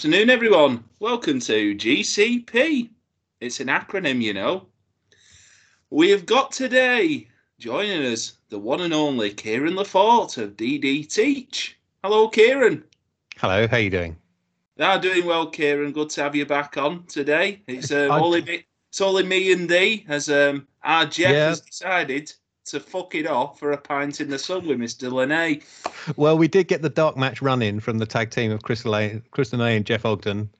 Good afternoon, everyone. Welcome to GCP. It's an acronym, you know. We have got today joining us the one and only Kieran Lefort of DD Teach. Hello, Kieran. Hello, how you doing? Ah, doing well, Kieran. Good to have you back on today. It's uh, only me, it's only me and thee as um our Jeff Yeah. has decided to fuck it off for a pint in the sun with Mr. Lene. Well, we did get the dark match run in from the tag team of Chris Lane, Chris Lene and Jeff Ogden.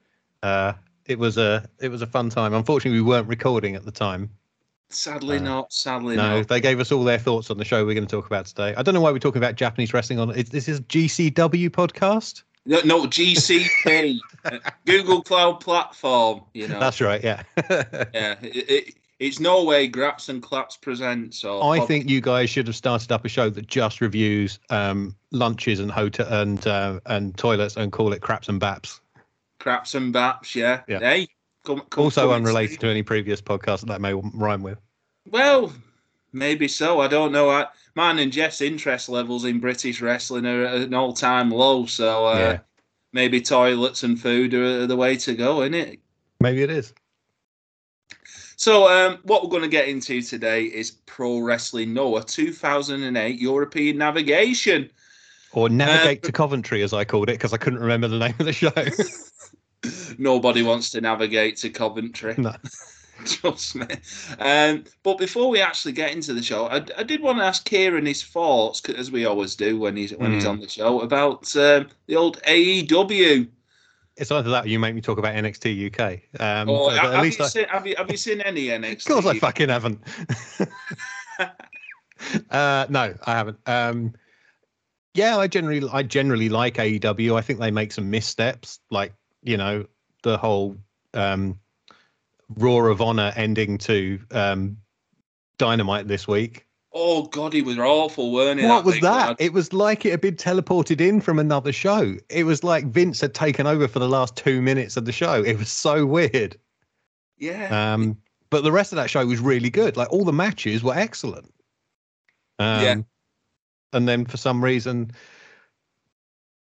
Uh, it was a it was a fun time. Unfortunately, we weren't recording at the time. Sadly Uh, not. Sadly No, not. they gave us all their thoughts on the show we're going to talk about today. I don't know why we're talking about Japanese wrestling on it. This is GCW podcast. No, no GCP, uh, Google Cloud Platform. You know. That's right. Yeah. Yeah, it, it, it's no way Graps and Claps presents. Or I think you guys should have started up a show that just reviews um, lunches and hotel and uh, and toilets and call it craps and baps. Craps and Baps. Yeah. Yeah. Hey, come, come Also come unrelated to any previous podcast that, that may rhyme with. Well, maybe so. I don't know. I, mine and Jeff's interest levels in British wrestling are at an all-time low. So uh, Yeah. maybe toilets and food are the way to go, isn't it? Maybe it is. So, um, what we're going to get into today is Pro Wrestling Noah 2008 European Navigation. Or navigate Uh, to Coventry, as I called it, because I couldn't remember the name of the show. Nobody wants to navigate to Coventry. No. Trust me. Um, but before we actually get into the show, I, I did want to ask Kieran his thoughts, as we always do when he's when he's Mm. on the show, about um, the old AEW. It's either that or you make me talk about NXT UK. Um, but have, at least you I, seen, have you have you seen any NXT? of course I fucking haven't. uh, no, I haven't. Um, yeah, I generally I generally like AEW. I think they make some missteps, like you know the whole um, Raw of Honor ending to um, Dynamite this week. Oh God, he was awful, weren't he? What was big that? lad? It was like it had been teleported in from another show. It was like Vince had taken over for the last two minutes of the show. It was so weird. Yeah. Um, but the rest of that show was really good. Like all the matches were excellent. Um, Yeah. And then for some reason,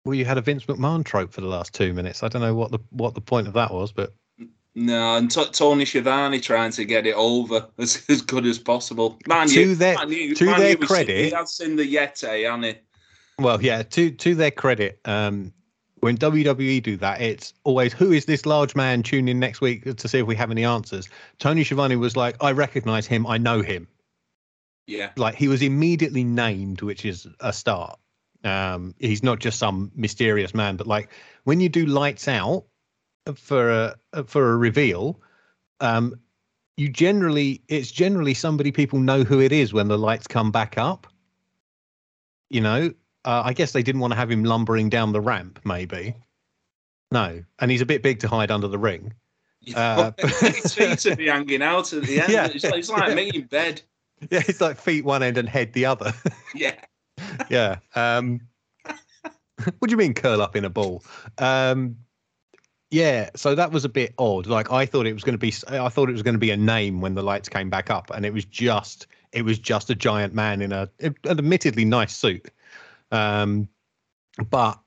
well, you had a Vince McMahon trope for the last two minutes. I don't know what the what the point of that was, but no, and T- Tony Schiavone trying to get it over as, as good as possible. Man, To you, their- man, you, to man, their credit- he has seen the Yeti, hasn't he? well, yeah. To to their credit, um, when WWE do that, it's always who is this large man? Tune in next week to see if we have any answers. Tony Schiavone was like, I recognize him. I know him. Yeah. like he was immediately named, which is a start. Um, he's not just some mysterious man, but like when you do lights out for a for a reveal, um, you generally it's generally somebody people know who it is when the lights come back up. You know, uh, I guess they didn't want to have him lumbering down the ramp, maybe. No, and he's a bit big to hide under the ring. Uh, His feet would be hanging out at the end. Yeah. It's, like, it's like me in bed. Yeah, it's like feet one end and head the other. Yeah. yeah. Um, what do you mean curl up in a ball? Um, yeah. So that was a bit odd. Like I thought it was going to be. I thought it was going to be a name when the lights came back up, and it was just. It was just a giant man in a, an admittedly nice suit. Um, but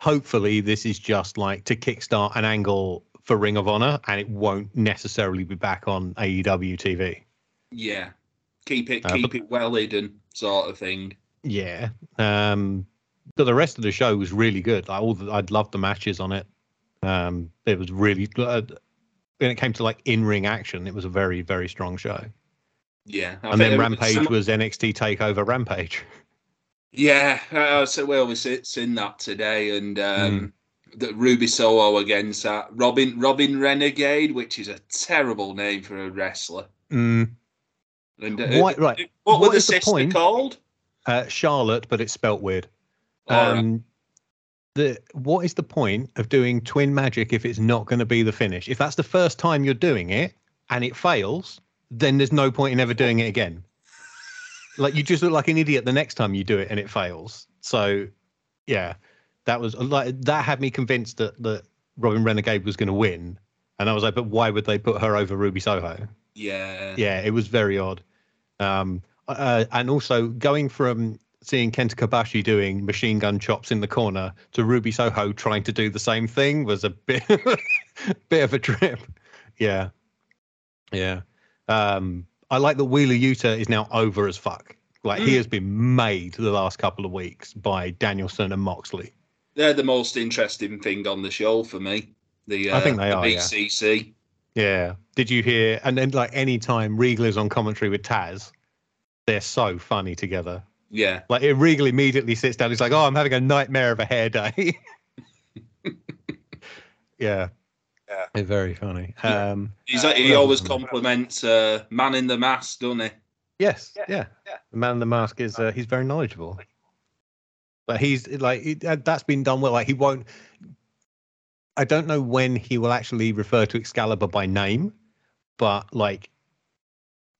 hopefully this is just like to kickstart an angle for Ring of Honor, and it won't necessarily be back on AEW TV. Yeah. Keep it Uh, keep but- it well hidden, sort of thing. Yeah. Um, but the rest of the show was really good. Like all the, I'd love the matches on it. Um, it was really uh, when it came to like in ring action, it was a very very strong show. Yeah. I and then Rampage some- was NXT Takeover Rampage. Yeah, uh, so well, we see- seen that today, and um, Hmm. the Ruby Soho against that Robyn Robyn Renegade, which is a terrible name for a wrestler. Mm, And uh, Why- right. what, were What the is the sister point? called? uh, Charlotte, but it's spelt weird. All right. The what is the point of doing twin magic if it's not going to be the finish? If that's the first time you're doing it and it fails, then there's no point in ever doing it again. Like you just look like an idiot the next time you do it and it fails. So, yeah, that was like that had me convinced that that Robyn Renegade was going to win, and I was like, but why would they put her over Ruby Soho? Yeah. yeah it was very odd um uh, and also going from seeing Kenta Kobashi doing machine gun chops in the corner to Ruby Soho trying to do the same thing was a bit bit of a trip. Yeah. Yeah. Um, I like that Wheeler Yuta is now over as fuck. Like he Mm. has been made the last couple of weeks by Danielson and Moxley. They're the most interesting thing on the show for me. The uh, I think they the are, yeah. BCC. Yeah. Did you hear? And then, like, anytime Regal is on commentary with Taz, they're so funny together. Yeah. Like, it Regal immediately sits down. He's like, "Oh, I'm having a nightmare of a hair day." yeah. Yeah. They're very funny. Um, He's, Uh, he always else was there? compliments uh, Man in the Mask, doesn't he? yes. Yeah. The man in the mask is uh, he's very knowledgeable. But he's like it, that- that's been done well. Like he won't. I don't know when he will actually refer to Excalibur by name, but like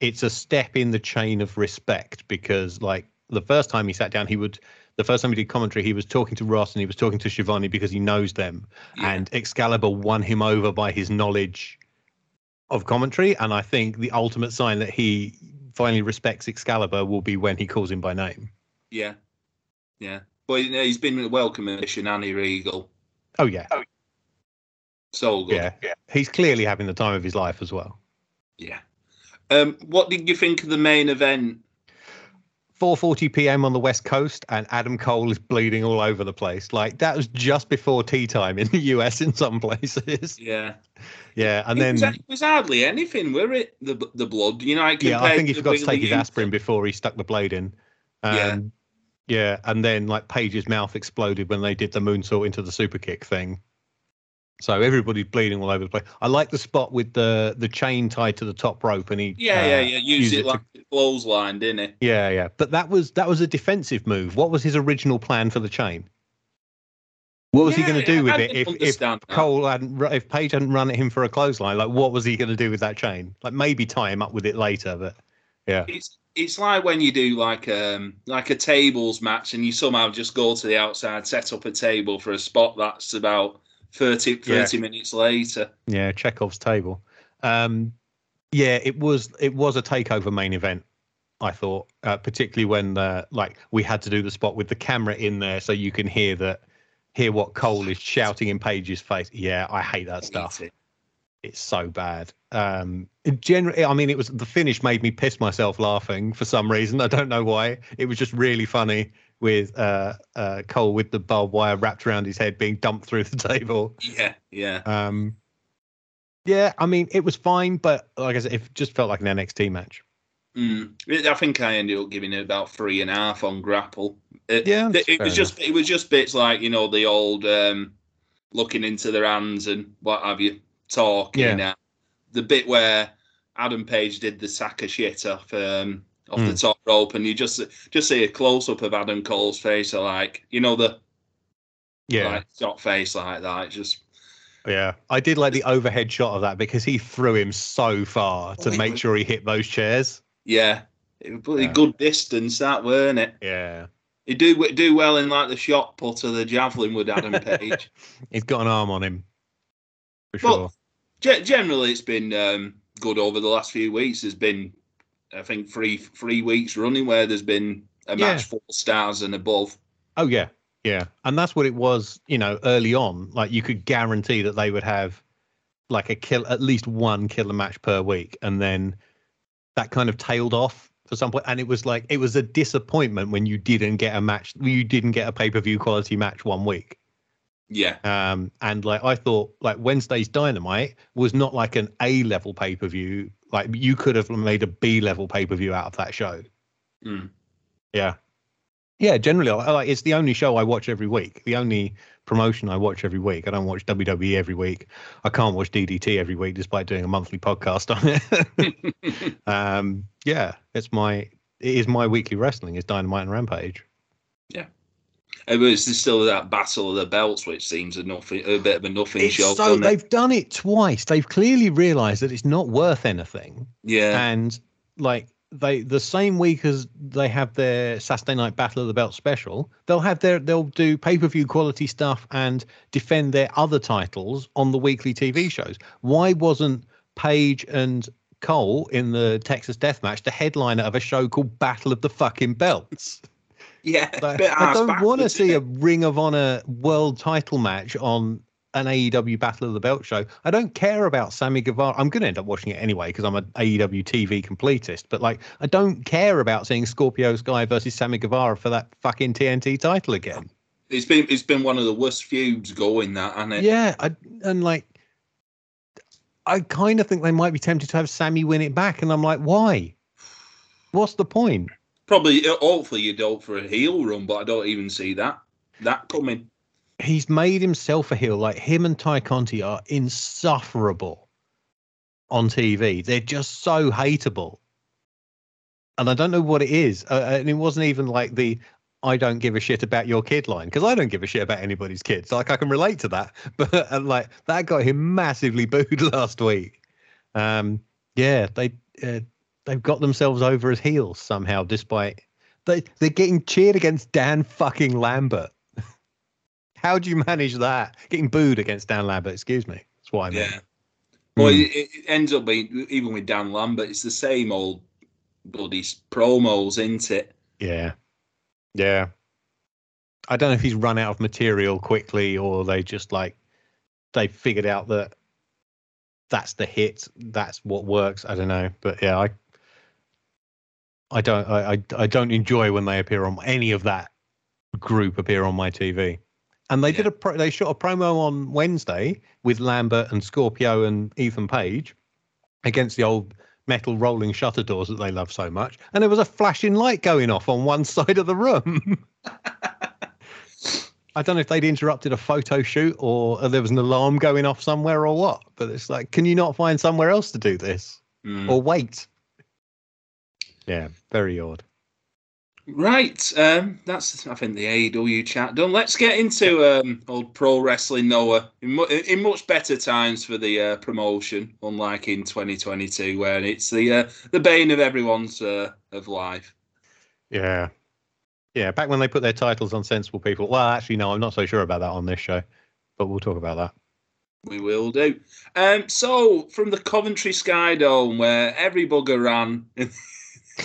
it's a step in the chain of respect because like the first time he sat down, he would the first time he did commentary, he was talking to Ross and he was talking to Schiavone because he knows them, Yeah. and Excalibur won him over by his knowledge of commentary. And I think the ultimate sign that he finally respects Excalibur will be when he calls him by name. Yeah. Yeah. But you know, he's been a welcome addition, Annie Regal. Oh yeah, So good. yeah, he's clearly having the time of his life as well. Yeah. Um, what did you think of the main event? 4:40 p.m. on the West Coast, and Adam Cole is bleeding all over the place. Like that was just before tea time in the US in some places. Yeah. Yeah, and it, then was, it was hardly anything, were it? The the blood, you know. I yeah, I think he forgot to take his aspirin before he stuck the blade in. Yeah. Um, yeah, and then like Page's mouth exploded when they did the moonsault into the super kick thing. So everybody's bleeding all over the place. I like the spot with the the chain tied to the top rope, and he Yeah, uh, yeah, yeah. Use use it, it like a clothesline, didn't it? Yeah, yeah. But that was that was a defensive move. What was his original plan for the chain? What was he going to do yeah, with I it if if that. Cole hadn't if Page hadn't run at him for a clothesline? Like, what was he going to do with that chain? Like, maybe tie him up with it later, but yeah, It's it's like when you do like um like a tables match and you somehow just go to the outside, set up a table for a spot that's about 30, 30 minutes later. yeah. Chekhov's table. Um, yeah, it was it was a takeover main event. I thought, uh, particularly when the like we had to do the spot with the camera in there, so you can hear that hear what Cole is shouting in Page's face. Yeah, I hate that stuff. It. it's so bad. Um, generally, I mean, it was the finish made me piss myself laughing for some reason. I don't know why. It was just really funny with uh, uh, Cole with the barbed wire wrapped around his head being dumped through the table. Yeah, yeah. Um, yeah, I mean, it was fine, but like I said, it just felt like an NXT match. Mm. I think I ended up giving it about three and a half on Grapple. It, Yeah, it, was just it was just bits like you know the old um, looking into their hands and what have you, talking. Yeah. the bit where Adam Page did the sack of shit off um, off the Mm. top rope, and you just just see a close up of Adam Cole's face, or like you know the Yeah, like shot face like that. It's just yeah. I did like the overhead shot of that because he threw him so far to Oh, make sure he hit those chairs. yeah, it was Yeah. good distance that, weren't it? Yeah, He do do well in like the shot put of the javelin with Adam Page. he's got an arm on him for Well, sure. Ge- generally, it's been um, good over the last few weeks. There's been, I think, three three weeks running where there's been a Yeah. match four stars and above. Oh yeah, yeah, and that's what it was. You know, early on, like you could guarantee that they would have like a kill, at least one killer match per week, and then that kind of tailed off for some point. And it was like it was a disappointment when you didn't get a match, you didn't get a pay per view quality match one week. Yeah, Um, and like I thought, like Wednesday's Dynamite was not like an A level pay per view. Like you could have made a B level pay per view out of that show. Mm. Yeah. Yeah, generally, like it's the only show I watch every week. The only promotion I watch every week. I don't watch WWE every week. I can't watch DDT every week, despite doing a monthly podcast on it. um, yeah, it's my it is my weekly wrestling. Is Dynamite and Rampage. It was still that battle of the belts, which seems a nothing, a bit of a nothing It's show. so doesn't it? they've done it twice. They've clearly realised that it's not worth anything, Yeah, and like they the same week as they have their Saturday Night Battle of the Belt special, they'll have their they'll do pay per view quality stuff and defend their other titles on the weekly TV shows. Why wasn't Page and Cole in the Texas Death Match the headliner of a show called Battle of the Fucking Belts? Yeah, Like, bit I don't want to see a Ring of Honor world title match on an AEW Battle of the Belt show. I don't care about Sammy Guevara. I'm going to end up watching it anyway because I'm an AEW TV completist. But like, I don't care about seeing Scorpio Sky versus Sammy Guevara for that fucking TNT title again. It's been it's been one of the worst feuds going that, hasn't it? Yeah, I, and like, I kind of think they might be tempted to have Sammy win it back, and I'm like, why? What's the point? Probably, uh, hopefully, you'd hope for a heel run, but I don't even see that that coming. he's made himself a heel. Like him and Tay Conti are insufferable on TV. They're just so hateable. And I don't know what it is. Uh, and it wasn't even like the I don't give a shit about your kid line because I don't give a shit about anybody's kids. Like I can relate to that. But and like that got him massively booed last week. Um, yeah, they uh, they've got themselves over as heels somehow, despite they they're getting cheered against Dan fucking Lambert. How do you manage that? Getting booed against Dan Lambert, excuse me. That's what I mean. Yeah. Well, Hmm. it, it ends up being even with Dan Lambert, it's the same old bloody promos, isn't it? Yeah. Yeah. I don't know if he's run out of material quickly or they just like they figured out that that's the hit, that's what works. I don't know. But yeah, I I don't I I, I don't enjoy when they appear on any of that group appear on my TV. And they did a pro, they shot a promo on Wednesday with Lambert and Scorpio and Ethan Page against the old metal rolling shutter doors that they love so much. And there was a flashing light going off on one side of the room. I don't know if they'd interrupted a photo shoot or there was an alarm going off somewhere or what. But it's like, can you not find somewhere else to do this Hmm. or wait? Yeah, very odd. Right, um, that's I think the AEW chat done. Let's get into um, old pro wrestling Noah in, mu- in much better times for the uh, promotion, unlike in 2022 where it's the uh, the bane of everyone's uh, of life. Yeah. Yeah, back when they put their titles on sensible people. Well, actually, no, I'm not so sure about that on this show, but we'll talk about that. We will do. Um, so from the Coventry Sky Dome, where every bugger ran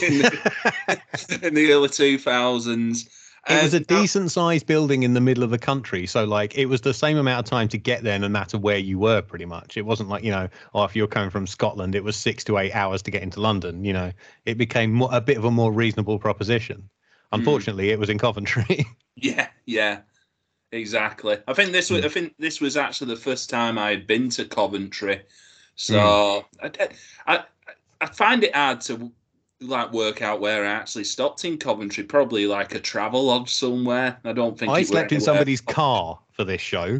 in, the, in the early 2000s. It was uh, a decent sized building in the middle of the country. So, like, it was the same amount of time to get there no matter where you were, pretty much. It wasn't like, you know, oh, if you're coming from Scotland, it was six to eight hours to get into London. You know, it became more, a bit of a more reasonable proposition. Hmm. Unfortunately, it was in Coventry. Yeah, yeah, exactly. I think this was. Hmm. I think this was actually the first time I had been to Coventry, so hmm. I, I I find it hard to like work out where I actually stopped in Coventry. Probably like a travel lodge somewhere. I don't think I slept in anywhere- somebody's car for this show.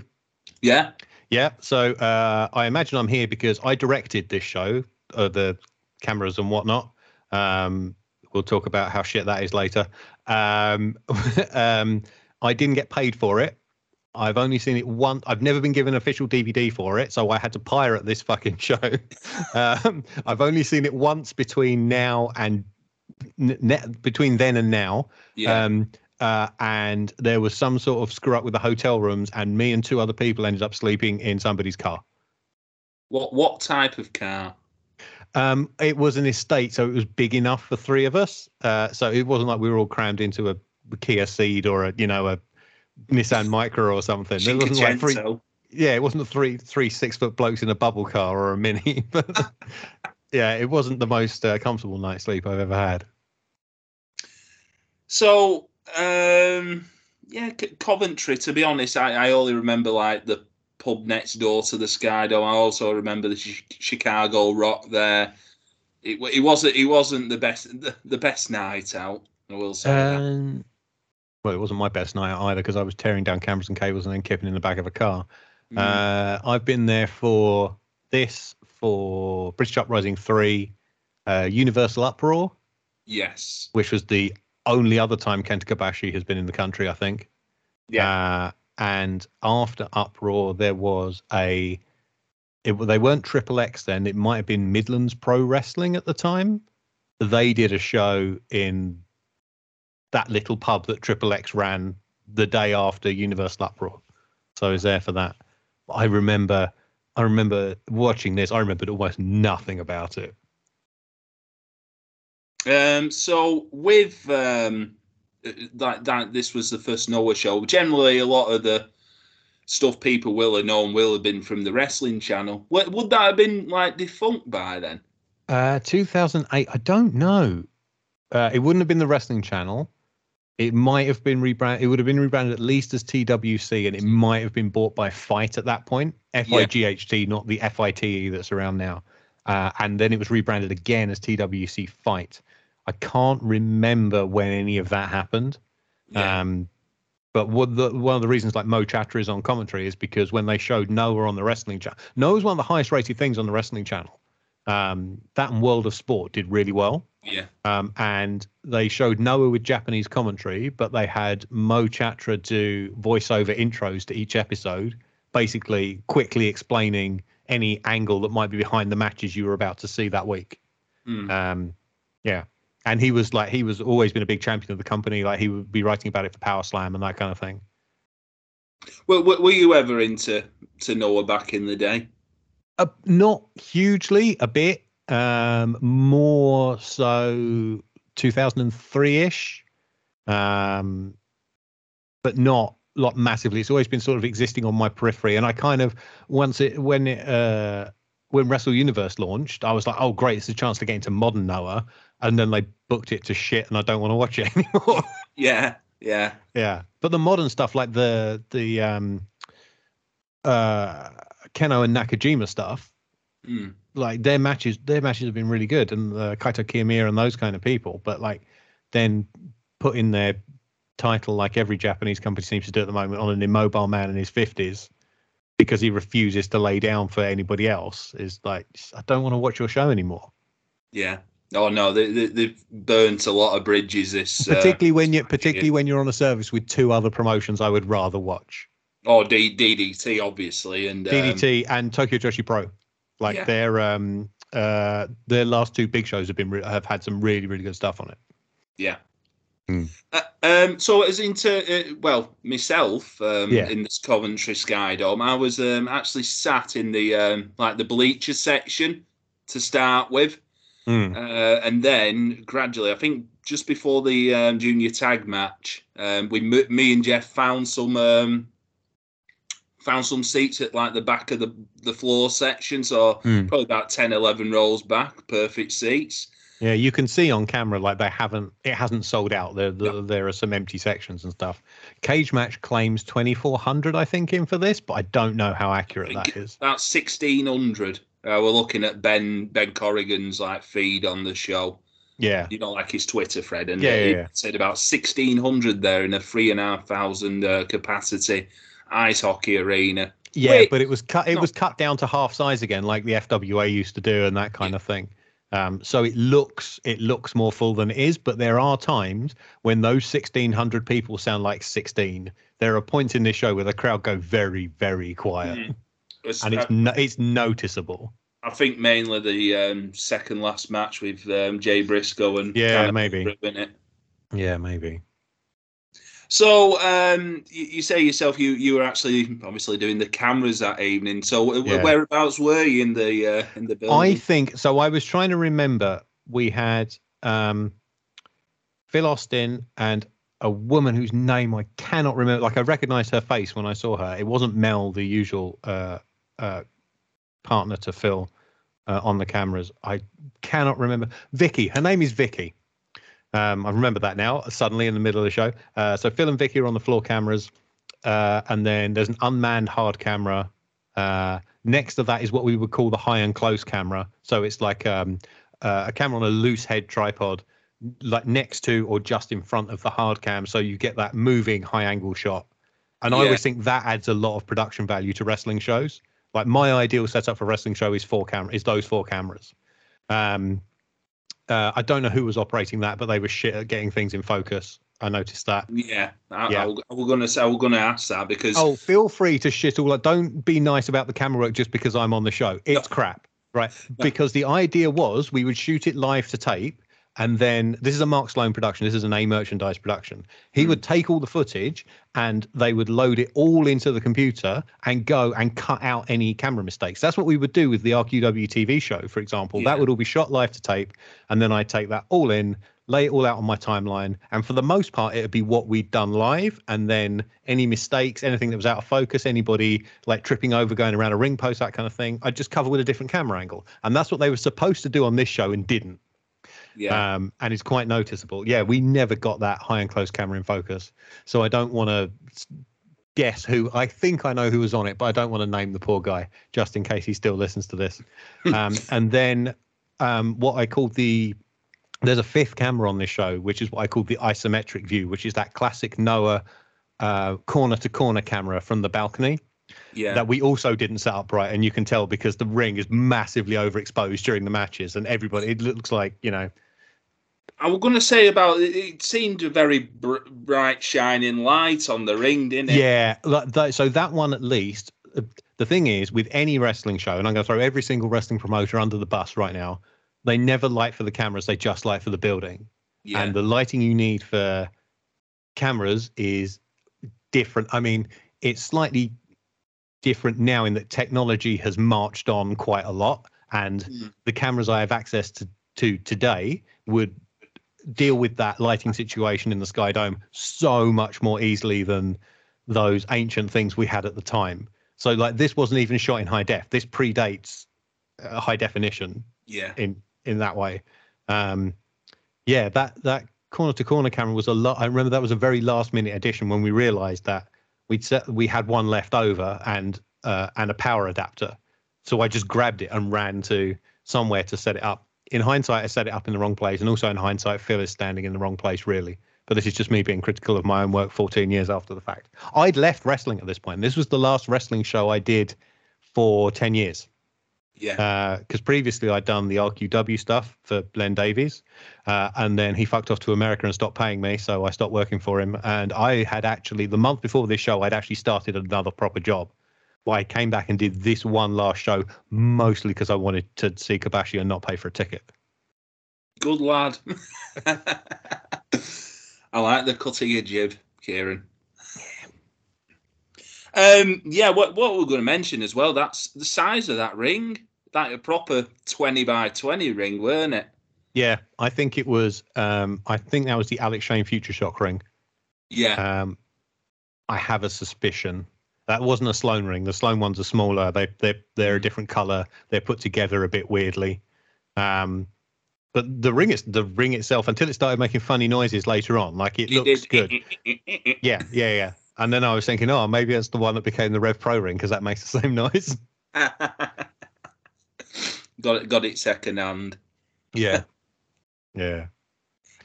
Yeah, Yeah. So uh, I imagine I'm here because I directed this show, uh, the cameras and whatnot. Um, we'll talk about how shit that is later. Um, um, I didn't get paid for it. I've only seen it once. I've never been given an official DVD for it, so I had to pirate this fucking show. um, I've only seen it once between now and ne- between then and now. yeah. Um, uh, and there was some sort of screw up with the hotel rooms, and me and two other people ended up sleeping in somebody's car. what what type of car? Um, it was an estate, so it was big enough for three of us. Uh, so it wasn't like we were all crammed into a Kia Ceed or a you know a Nissan Micra or something. It wasn't like three. Yeah, it wasn't three three six foot blokes in a bubble car or a mini. But yeah, it wasn't the most uh, comfortable night's sleep I've ever had. So, um, yeah, C- Coventry. To be honest, I, I only remember like the pub next door to the Sky Dome. I also remember the Chi- Chicago Rock there. It, it wasn't. It wasn't the best. The, the best night out. I will say that. Um, well, it wasn't my best night either because I was tearing down cameras and cables and then keeping in the back of a car. Mm. Uh, I've been there for this, for British Uprising 3, uh, Universal Uproar, yes. which was the only other time Kenta Kobashi has been in the country, I think. Yeah. Uh, and after Uproar, there was a. It, they weren't Triple X then. It might have been Midlands Pro Wrestling at the time. They did a show in that little pub that Triple X ran the day after Universal Uproar. So I was there for that. I remember, I remember watching this. I remembered almost nothing about it. Um, so with um, that that this was the first Noah show. Generally, a lot of the stuff people will have known will have been from the wrestling channel. Would, would that have been like defunct by then? Uh, 2008. I don't know. Uh, it wouldn't have been the wrestling channel. It might have been rebranded. It would have been rebranded at least as TWC, and it might have been bought by Fight at that point. F I G H T, not the F I T E that's around now. Uh, and then it was rebranded again as TWC Fight. I can't remember when any of that happened. Yeah. Um, but what the, one of the reasons like Mo Chatra is on commentary is because when they showed Noah on the wrestling channel, Noah's one of the highest rated things on the wrestling channel. Um, that and World of Sport did really well. yeah. Um, and they showed Noah with Japanese commentary, but they had Mo Chatra do voiceover intros to each episode, basically quickly explaining any angle that might be behind the matches you were about to see that week. Hmm. Um, yeah. And he was like, he was always been a big champion of the company. Like he would be writing about it for Power Slam and that kind of thing. Were, were you ever into to Noah back in the day? Uh, not hugely, a bit. Um, more so 2003 ish. Um, but not like massively. It's always been sort of existing on my periphery. And I kind of, once it, when it, uh, when Wrestle Universe launched, I was like, oh, great, it's a chance to get into modern Noah. And then they booked it to shit and I don't want to watch it anymore. Yeah, yeah, Yeah, but the modern stuff like the the um uh Kenoh and Nakajima stuff, Hmm. like their matches, their matches have been really good, and uh, Kaito Kiyomiya and those kind of people. But like then put in their title, like every Japanese company seems to do at the moment, on an immobile man in his fifties because he refuses to lay down for anybody else is like I don't want to watch your show anymore. yeah. Oh no, they, they they've burnt a lot of bridges. This uh, Particularly when you particularly when you're on a service with two other promotions, I would rather watch. Oh D, DDT obviously and um, DDT and Tokyo Joshi Pro. Like Yeah. their um uh their last two big shows have been re- have had some really really good stuff on it. Yeah. Hmm. Uh, um, so as into uh, well myself um, Yeah. in this Coventry Sky Dome, I was um, actually sat in the um, like the bleachers section to start with, Hmm. uh, and then gradually, I think just before the um, junior tag match, um, we me and Jeff found some um, found some seats at like the back of the the floor section, so Hmm. probably about 10, 11 rows back, perfect seats. Yeah, you can see on camera like they haven't it hasn't sold out. There there, No. there are some empty sections and stuff. Cage Match claims 2400 I think in for this, but I don't know how accurate that is. About sixteen hundred. Uh, we're looking at Ben Ben Corrigan's like feed on the show. Yeah. You know, like his Twitter thread, and Yeah, yeah, he yeah. said about sixteen hundred there in a three and a half thousand uh, capacity ice hockey arena. Yeah, Wait, but it was cut. It was cut down to half size again, like the FWA used to do, and that kind of thing. Um, so it looks it looks more full than it is, but there are times when those sixteen hundred people sound like sixteen. There are points in this show where the crowd go very very quiet, Mm. It's- and it's I, no, it's noticeable. I think mainly the um, second last match with um, Jay Briscoe and Yeah, of maybe. Yeah, maybe. So um, you, you say yourself you you were actually obviously doing the cameras that evening. So Yeah. whereabouts were you in the uh, in the building? I think so. I was trying to remember. We had um, Phil Austin and a woman whose name I cannot remember. Like I recognized her face when I saw her. It wasn't Mel, the usual uh, uh, partner to Phil uh, on the cameras. I cannot remember. Vicky. Her name is Vicky. Um, I remember that now. Suddenly in the middle of the show. Uh, so Phil and Vicky are on the floor cameras, uh, and then there's an unmanned hard camera. Uh, next to that is what we would call the high and close camera. So it's like um, uh, a camera on a loose head tripod, like next to or just in front of the hard cam, so you get that moving high angle shot. And I always think that adds a lot of production value to wrestling shows. Like my ideal setup for wrestling show is four camera is those four cameras. Um, uh, I don't know who was operating that, but they were shit at getting things in focus. I noticed that. Yeah, I, Yeah. I, was gonna say we're gonna ask that because Oh, feel free to shit all. Don't be nice about the camera work just because I'm on the show. It's crap, right? Because the idea was we would shoot it live to tape, and then this is a Mark Sloan production. This is an A merchandise production. He Hmm. would take all the footage and they would load it all into the computer and go and cut out any camera mistakes. That's what we would do with the RQW TV show, for example. Yeah. That would all be shot live to tape, and then I'd take that all in, lay it all out on my timeline, and for the most part, it'd be what we'd done live, and then any mistakes, anything that was out of focus, anybody like tripping over, going around a ring post, that kind of thing, I'd just cover with a different camera angle, and that's what they were supposed to do on this show and didn't. Yeah. Um, and it's quite noticeable. Yeah, we never got that high and close camera in focus, so I don't want to guess who. I think I know who was on it, but I don't want to name the poor guy just in case he still listens to this. um, and then um, what I called the there's a fifth camera on this show, which is what I call the isometric view, which is that classic Noah uh, corner to corner camera from the balcony yeah. that we also didn't set up right. And you can tell because the ring is massively overexposed during the matches, and everybody it looks like you know. I was going to say about it, seemed a very br- bright, shining light on the ring, didn't it? Yeah, that, so that one at least. uh, The thing is, with any wrestling show, and I'm going to throw every single wrestling promoter under the bus right now, they never light for the cameras; they just light for the building. Yeah. and the lighting you need for cameras is different. I mean, it's slightly different now in that technology has marched on quite a lot, and Mm. the cameras I have access to, to today would deal with that lighting situation in the Sky Dome so much more easily than those ancient things we had at the time. So, like, this wasn't even shot in high def. This predates uh, high definition yeah. in in that way. Um, yeah, that that corner to corner camera was a lot. I remember that was a very last minute addition when we realised that we'd set we had one left over and uh, and a power adapter. So I just grabbed it and ran to somewhere to set it up. In hindsight, I set it up in the wrong place, and also in hindsight, Phil is standing in the wrong place, really. But this is just me being critical of my own work 14 years after the fact. I'd left wrestling at this point. This was the last wrestling show I did for 10 years Yeah. because previously I'd done the RQW stuff for Len Davies, uh, and then he fucked off to America and stopped paying me, so I stopped working for him. And I had actually the month before this show, I'd actually started another proper job. Well, I came back and did this one last show, mostly because I wanted to see Kobashi and not pay for a ticket. Good lad. I like the cut of your jib, Kieran. Um, yeah, what what we're going to mention as well. That's the size of that ring. Like a proper twenty by twenty ring, weren't it? Yeah, I think it was. Um, I think that was the Alex Shane Future Shock ring. Yeah, Um, I have a suspicion that wasn't a Sloan ring. The Sloan ones are smaller. They they they're a different color. They're put together a bit weirdly. Um, but the ring is the ring itself until it started making funny noises later on. Like it looks good. Yeah, yeah, yeah. And then I was thinking, oh, maybe that's the one that became the Rev Pro ring because that makes the same noise. got it. Got it second hand. Yeah, yeah.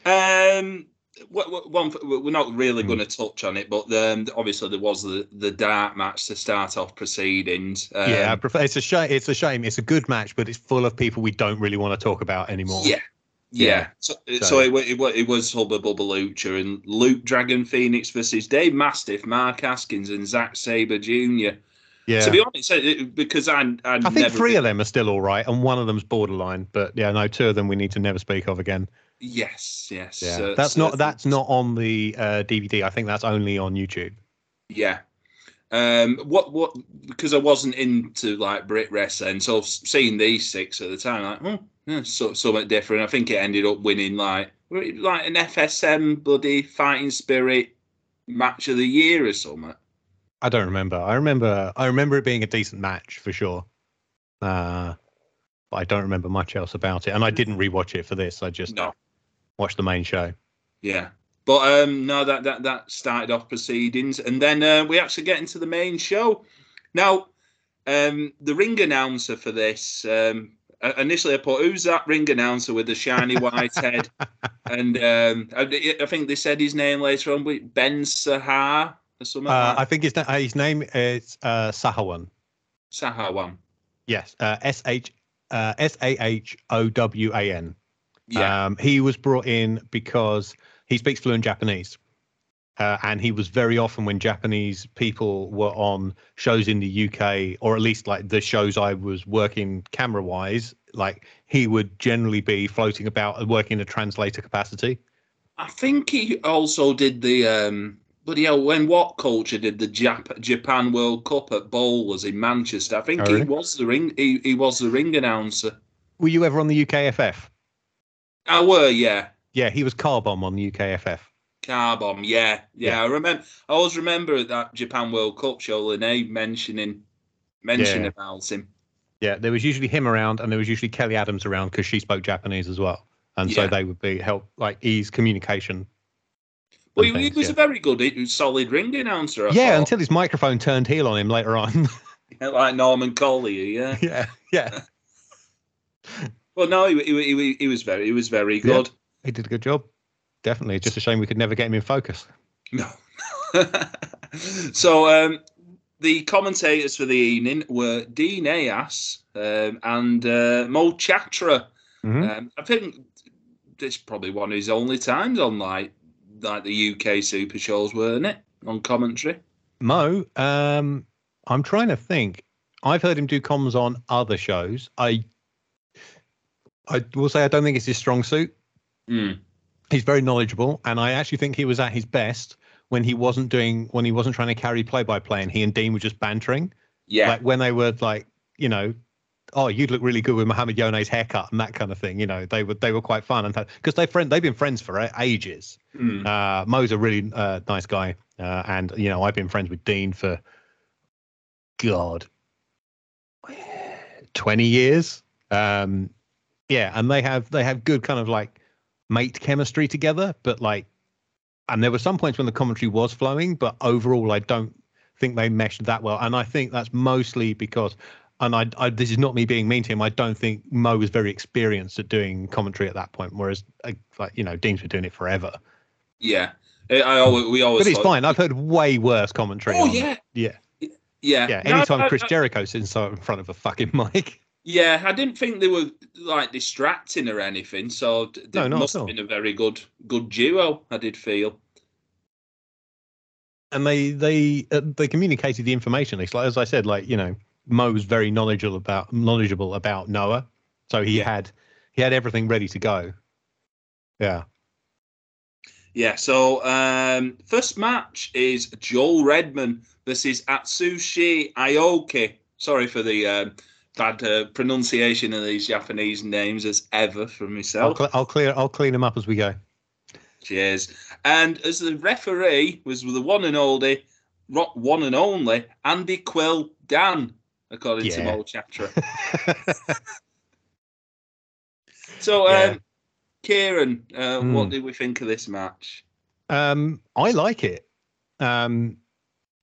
Um, what, what, one we're not really Hmm. going to touch on it, but um, obviously there was the the dart match to start off proceedings. Um, yeah, I prefer. It's a shame. It's a shame. It's a good match, but it's full of people we don't really want to talk about anymore. Yeah. Yeah. Yeah. So, So- so it, it, it was Hubba Bubba Lucha and Luke Dragon Phoenix versus Dave Mastiff, Mark Askins, and Zack Sabre Jr. yeah. To be honest, it- because I, I, I think three of them are still all right, and one of them's borderline. But yeah, no, two of them we need to never speak of again. Yes, yes. Yeah, uh, that's not that's not on the uh, DVD. I think that's only on YouTube. Yeah. Um, what what? Because I wasn't into like Brit wrestling, so seeing these six at the time, like, oh, yeah, so, something different. I think it ended up winning like like an FSM bloody fighting spirit match of the year or something. I don't remember. I remember. I remember it being a decent match for sure. Uh, but I don't remember much else about it, and I didn't rewatch it for this. I just No. watched the main show. Yeah. But um, no, that, that that started off proceedings, and then uh, we actually get into the main show. Now, um, the ring announcer for this, um, uh, initially I put, "Who's that ring announcer with the shiny white head?" And um, I, I think they said his name later on, but Ben Sahar. Uh, I think his na- uh, his name is uh, Sahawan. Sahawan. Yes, uh, S H uh, S A H O W A N. Yeah. Um, he was brought in because he speaks fluent Japanese. Uh, and he was very often when Japanese people were on shows in the UK, or at least like the shows I was working camera wise, like he would generally be floating about and working in a translator capacity. I think he also did the. Um, but yeah, when What Culture did the Jap- Japan World Cup at Bowlers in Manchester, I think Oh, he was the ring. He, he was the ring announcer. Were you ever on the UKFF? I were, yeah, Yeah, he was car bomb on the UKFF. Car bomb, yeah, yeah. Yeah. I remember. I always remember that Japan World Cup show, Lene mentioning mentioning Yeah. about him. Yeah, there was usually him around, and there was usually Kelly Adams around because she spoke Japanese as well, and so they would be help like ease communication. Well, he, he was yeah. a very good, solid ring announcer. I yeah, thought. until his microphone turned heel on him later on. like Norman Collier, yeah. yeah, yeah, Well, no, he, he, he, he was very, he was very Yeah. good. he did a good job. Definitely, just a shame we could never get him in focus. No. so um, the commentators for the evening were Dean Ayass um, and uh, Mo Chatra. Mhm. Um, I think this is probably one of his only times on like like the UK Super shows, weren't it? On commentary. Mo, um, I'm trying to think. I've heard him do comms on other shows. I, I will say I don't think it's his strong suit. Mm. he's very knowledgeable and i actually think he was at his best when he wasn't doing when he wasn't trying to carry play by play and he and dean were just bantering Yeah, like when they were like you know oh you'd look really good with Mohammed Yone's haircut and that kind of thing you know. They were they were quite fun and because they friend they've been friends for ages. Mm. uh mo's a really uh, nice guy uh, and you know i've been friends with dean for god 20 years? Um yeah and they have they have good kind of like mate chemistry together but like and there were some points when the commentary was flowing but overall i don't think they meshed that well and i think that's mostly because and I, I this is not me being mean to him i don't think mo was very experienced at doing commentary at that point whereas uh, like you know dean's been doing it forever yeah. I I always, we always. but it's fine i've heard way worse commentary Oh yeah, yeah yeah, yeah No, anytime I- chris jericho sits in front of a fucking mic Yeah, I didn't think they were like distracting or anything. So d- No, they must have been a very good good duo. I did feel. and they they uh, they communicated the information. It's like as I said, like you know, Mo was very knowledgeable about knowledgeable about Noah, so he had he had everything ready to go. Yeah, Yeah. So um, first match is Joel Redman versus Atsushi Aoki. Sorry for the um, bad uh, pronunciation of these Japanese names as ever from I'll, myself. cl- I'll clear I'll clean them up as we go. Cheers. And as the referee was the one and only, one and only Andy Quill Dan, according to Yeah. Mo Chatra. So, Yeah. um, Kieran, uh, what Mm. did we think of this match? um, I like it. Um,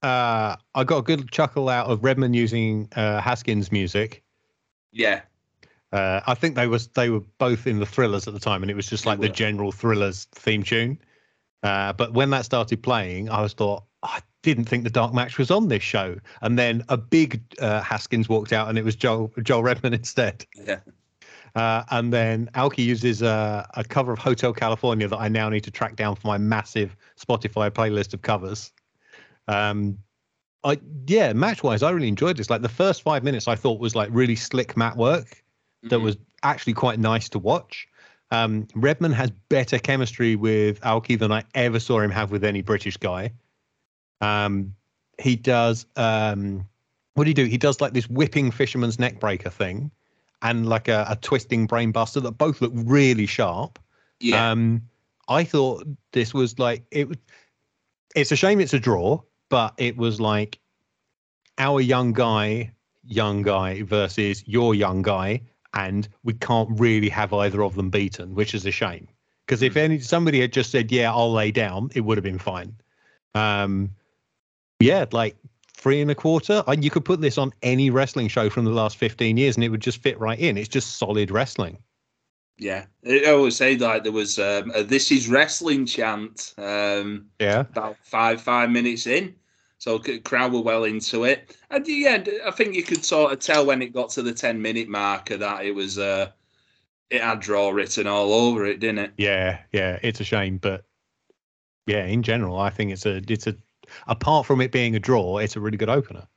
uh, I got a good chuckle out of Redman using uh, Haskins music. Yeah, Uh, I think they was they were both in the thrillers at the time, and it was just like the general thrillers theme tune. Uh, but when that started playing, I was thought I didn't think the dark match was on this show, and then a big uh, Haskins walked out, and it was Joel Joel Redman instead. yeah, Uh, and then Aoki uses uh, a cover of Hotel California that I now need to track down for my massive Spotify playlist of covers. Um, I yeah, match wise, I really enjoyed this. Like the first five minutes, I thought was like really slick mat work that Mhm. was actually quite nice to watch. Um, Redman has better chemistry with Aoki than I ever saw him have with any British guy. Um, he does. Um, what do he do? He does like this whipping fisherman's neck breaker thing, and like a, a twisting brain buster that both look really sharp. yeah, Um, I thought this was like it. was- It's a shame it's a draw, but it was like our young guy, young guy versus your young guy, and we can't really have either of them beaten, which is a shame. Because if any somebody had just said, "Yeah, I'll lay down," it would have been fine. Um, yeah, like three and a quarter. And you could put this on any wrestling show from the last fifteen years, and it would just fit right in. It's just solid wrestling. yeah. I always say like there was um, a "This is wrestling" chant um, Yeah. about five five minutes in, so crowd were well into it. And yeah, I think you could sort of tell when it got to the ten minute marker that it was uh, it had draw written all over it, didn't it? Yeah, yeah, it's a shame, but yeah, in general, I think it's a it's a apart from it being a draw, it's a really good opener.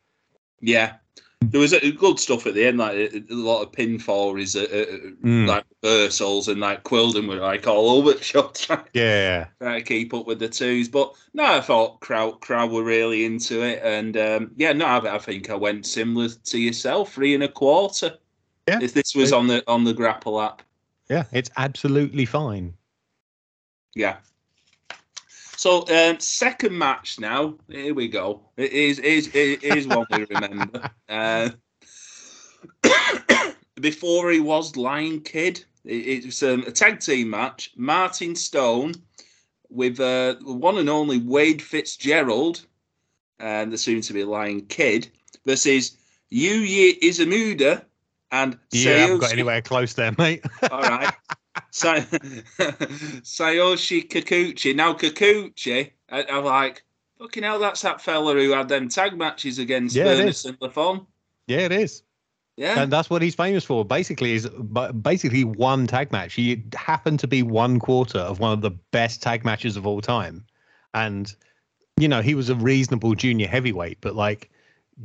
Yeah. There was uh, good stuff at the end, like a, lot of pinfalls, uh, uh, Mm. like reversals, and like Quildan were like all over the shop trying, Yeah, trying to keep up with the twos. But no, I thought crowd crowd were really into it, and um, yeah, no, I, I think I went similar to yourself, three and a quarter. Yeah. If this was on the on the grapple app, yeah, it's absolutely fine. Yeah. So um, second match now. Here we go. It is is it is one we remember. Uh, before he was Lion Kid, it, was um, a tag team match. Martin Stone with uh, one and only Wade Fitzgerald, and the soon to be Lion Kid, versus Yuya Izamuda and You haven't got anywhere close there, mate. all right. Sa- Tsuyoshi Kikuchi. Now Kikuchi, I, I'm like, fucking hell, that's that fella who had them tag matches against Yeah, it is. and Lafon. yeah, it is. Yeah. And that's what he's famous for. Basically, is basically one tag match. He happened to be one quarter of one of the best tag matches of all time, and you know he was a reasonable junior heavyweight, but like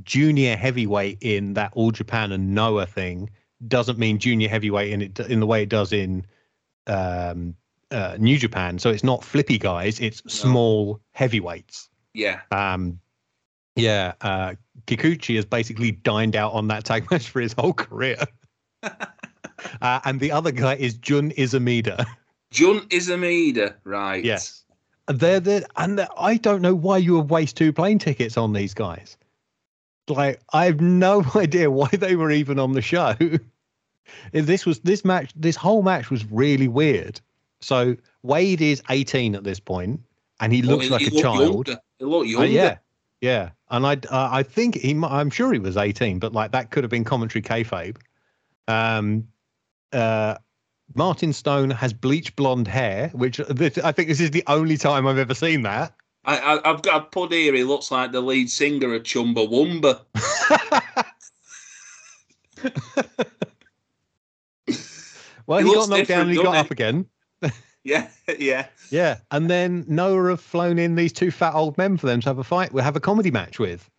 junior heavyweight in that All Japan and Noah thing doesn't mean junior heavyweight in it in the way it does in um, uh, New Japan. So it's not flippy guys; it's No. small heavyweights. yeah. Um, yeah, uh, Kikuchi has basically dined out on that tag match for his whole career. uh, and the other guy is Jun Izumida. Jun Izumida, right. Yes. They're the and they're- I don't know why you would waste two plane tickets on these guys. Like I have no idea why they were even on the show. This was this match, this whole match was really weird. So Wade is 18 at this point, and he Well, looks like he a child. Younger. He looked Uh, younger. yeah, yeah, and I uh, I think he I'm sure he was 18, but like that could have been commentary kayfabe. Um, uh, Martin Stone has bleach blonde hair, which uh, this, I think this is the only time I've ever seen that. I, I, I've got a put here. He looks like the lead singer of Chumbawamba. well, He he, got knocked down and he got doesn't up again. Yeah, yeah. Yeah, and then Noah have flown in these two fat old men for them to have a fight. We have a comedy match with.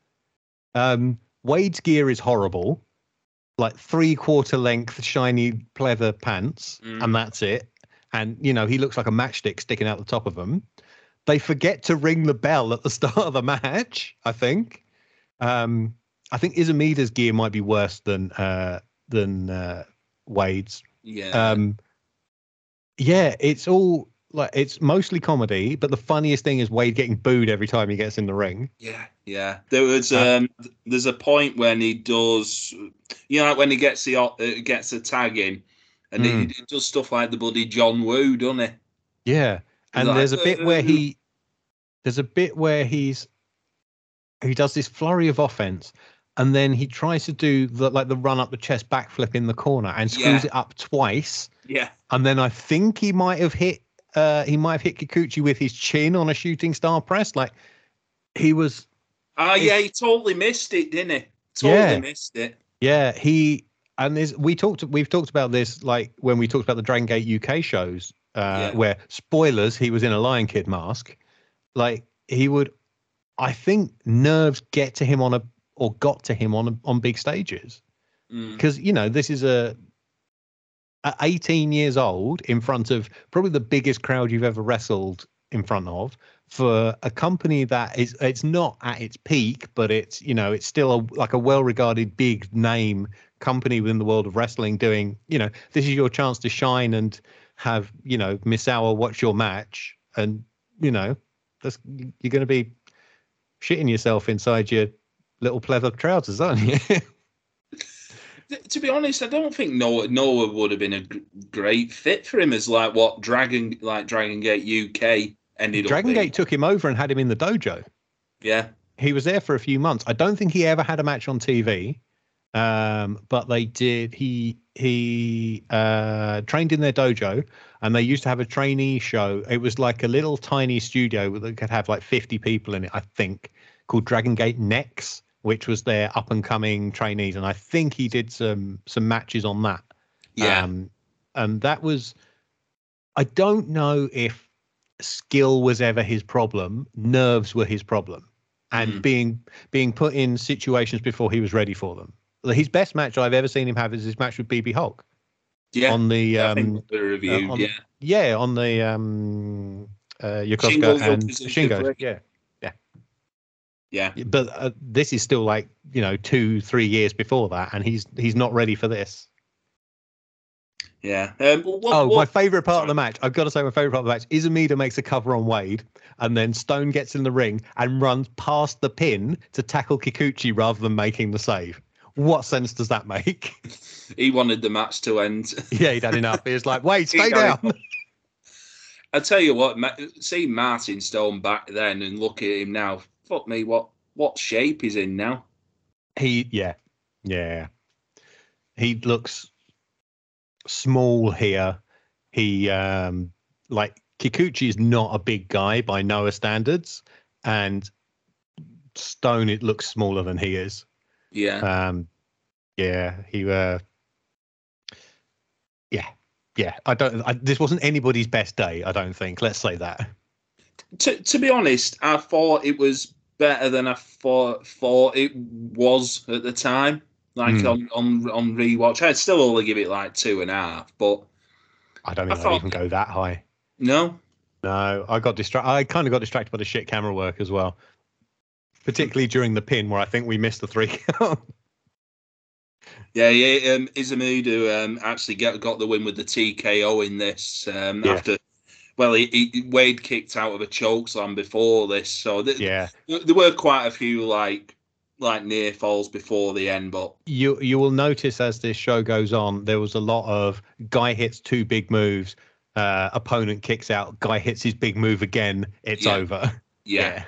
Um, Wade's gear is horrible, like three quarter length shiny pleather pants, Mm. and that's it. And you know he looks like a matchstick sticking out the top of them. They forget to ring the bell at the start of the match. I think. Um, I think Izumida's gear might be worse than uh, than uh, Wade's. Yeah. Um, yeah, it's all like it's mostly comedy, but the funniest thing is Wade getting booed every time he gets in the ring. Yeah, yeah. There was Uh, um, th- there's a point when he does, you know, like when he gets the uh, gets a tag in, and he, Mm. he does stuff like the buddy John Woo, doesn't he? Yeah, and like, there's a bit where he there's a bit where he's he does this flurry of offense, and then he tries to do the like the run up the chest backflip in the corner and screws Yeah. it up twice, Yeah, and then I think he might have hit uh he might have hit Kikuchi with his chin on a shooting star press. Like he was ah, yeah. He totally missed it, didn't he? Totally Yeah. missed it. Yeah, he and there's we talked we've talked about this like when we talked about the Dragon Gate UK shows, uh, Yeah. where spoilers, he was in a Lion Kid mask. Like he would I think nerves get to him on a or got to him on on big stages. Mm. Because, you know, this is a at 18 years old in front of probably the biggest crowd you've ever wrestled in front of for a company that is it's not at its peak but it's you know it's still a, like a well regarded big name company within the world of wrestling doing you know this is your chance to shine and have you know miss hour watch your match and you know that's you're going to be shitting yourself inside your little pleather trousers aren't you To be honest, I don't think Noah Noah would have been a g- great fit for him as like what Dragon like Dragon Gate UK ended dragon gate took him over and had him in the dojo Yeah, he was there for a few months. I don't think he ever had a match on TV, um, but they did. He he uh, trained in their dojo, and they used to have a trainee show. It was like a little tiny studio that could have like fifty people in it. I think called Dragon Gate Next, which was their up and coming trainees, and I think he did some some matches on that. yeah. Um, and that was, I don't know if skill was ever his problem. Nerves were his problem, and Mm. being being put in situations before he was ready for them. His best match I've ever seen him have is his match with BB Hulk yeah. on the um, the review. on- yeah, yeah on the um uh Yokosuka Shingo and Shingo yeah yeah. but uh, this is still like you know two three years before that and he's he's not ready for this Yeah. Um, what, oh, my favorite part of the match. I've got to say, my favorite part of the match is Amida makes a cover on Wade, and then Stone gets in the ring and runs past the pin to tackle Kikuchi rather than making the save. What sense does that make? he wanted the match to end. yeah, he'd had enough. He was like, "Wait, stay down." I tell you what, see Martin Stone back then and look at him now. Fuck me, what what shape he's in now? He, yeah, yeah. He looks small here. He, um, like Kikuchi is not a big guy by Noah standards, and Stone it looks smaller than he is. Yeah. Um, yeah, he, uh, yeah, yeah. I don't. I, this wasn't anybody's best day. I don't think. Let's say that. to to be honest, I thought it was better than I thought thought it was at the time. Like Hmm. on on on rewatch, I'd still only give it like two and a half. But I don't think I thought- even go that high. no, No, I got distracted. I kind of got distracted by the shit camera work as well, particularly during the pin where I think we missed the three count. yeah, yeah. Um, Izamudu um actually get, got the win with the TKO in this. Um, Yeah. after. Well, he, he, Wade kicked out of a choke slam before this, so th- yeah, there were quite a few like like near falls before the end, but you you will notice as this show goes on, there was a lot of guy hits two big moves, uh, opponent kicks out, guy hits his big move again, it's Yeah. over. yeah.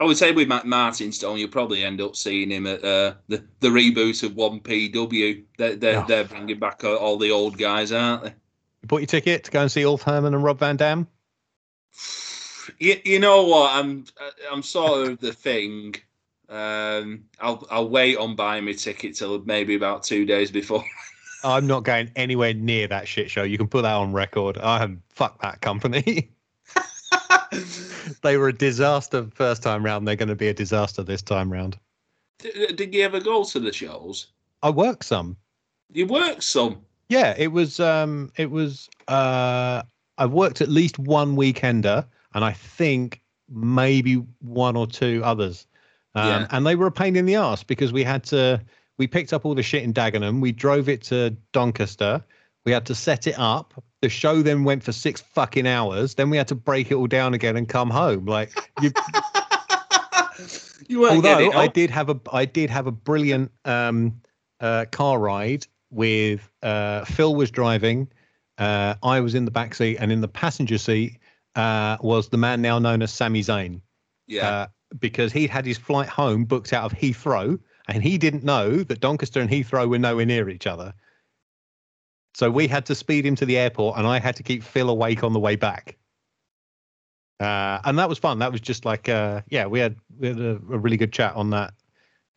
I would say with Matt Martin Stone, you'll probably end up seeing him at uh, the the reboot of One PW. They're they're, Oh. they're bringing back uh, all the old guys, aren't they? You bought your ticket to go and see Ulf Herman and Rob Van Dam. You, you know what? I'm I'm sort of the thing. Um, I'll I'll wait on buying my ticket till maybe about two days before. I'm not going anywhere near that shit show. You can put that on record. I have fuck that company. they were a disaster first time round. They're going to be a disaster this time round. did, did you ever go to the shows? I worked some. You worked some. Yeah, it was um it was uh I worked at least one weekender and I think maybe one or two others. Um Yeah. and they were a pain in the ass because we had to we picked up all the shit in Dagenham, we drove it to Doncaster, we had to set it up. The show then went for six fucking hours. Then we had to break it all down again and come home. Like you you although I did have a I did have a brilliant um, uh, car ride with uh, Phil was driving, uh, I was in the back seat, and in the passenger seat uh, was the man now known as Sami Zayn, Yeah. uh, because he had his flight home booked out of Heathrow, and he didn't know that Doncaster and Heathrow were nowhere near each other. So we had to speed him to the airport, and I had to keep Phil awake on the way back. Uh, and that was fun. That was just like, uh, yeah, we had we had a, a really good chat on that.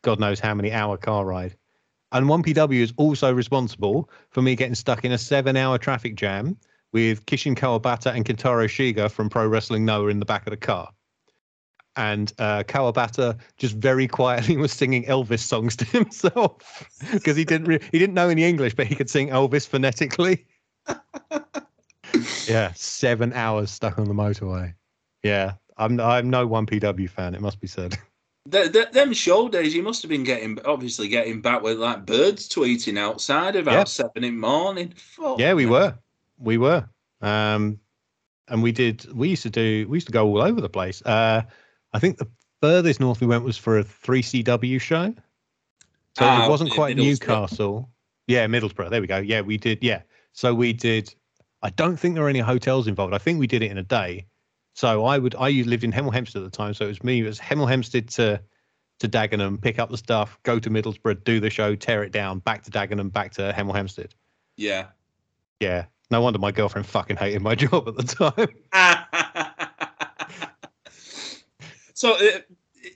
God knows how many hour car ride. And 1PW is also responsible for me getting stuck in a seven-hour traffic jam with Kishin Kawabata and Kentaro Shiga from Pro Wrestling Noah in the back of the car. And uh, Kawabata just very quietly was singing Elvis songs to himself because he didn't re- he didn't know any English, but he could sing Elvis phonetically. yeah, seven hours stuck on the motorway. Yeah, I'm I'm no one PW fan. It must be said. The, the, them show days, you must have been getting obviously getting back with like birds tweeting outside about Yeah. seven in the morning. Fuck Yeah, we me. were, we were, um, and we did. We used to do. We used to go all over the place. Uh, I think the furthest north we went was for a three CW show. So Ah, it wasn't quite Newcastle. Yeah, Middlesbrough. There we go. Yeah, we did. Yeah, so we did. I don't think there were any hotels involved. I think we did it in a day. So I would. I lived in Hemel Hempstead at the time, so it was me. It was Hemel Hempstead to to Dagenham, pick up the stuff, go to Middlesbrough, do the show, tear it down, back to Dagenham, back to Hemel Hempstead. Yeah. Yeah. No wonder my girlfriend fucking hated my job at the time. so uh,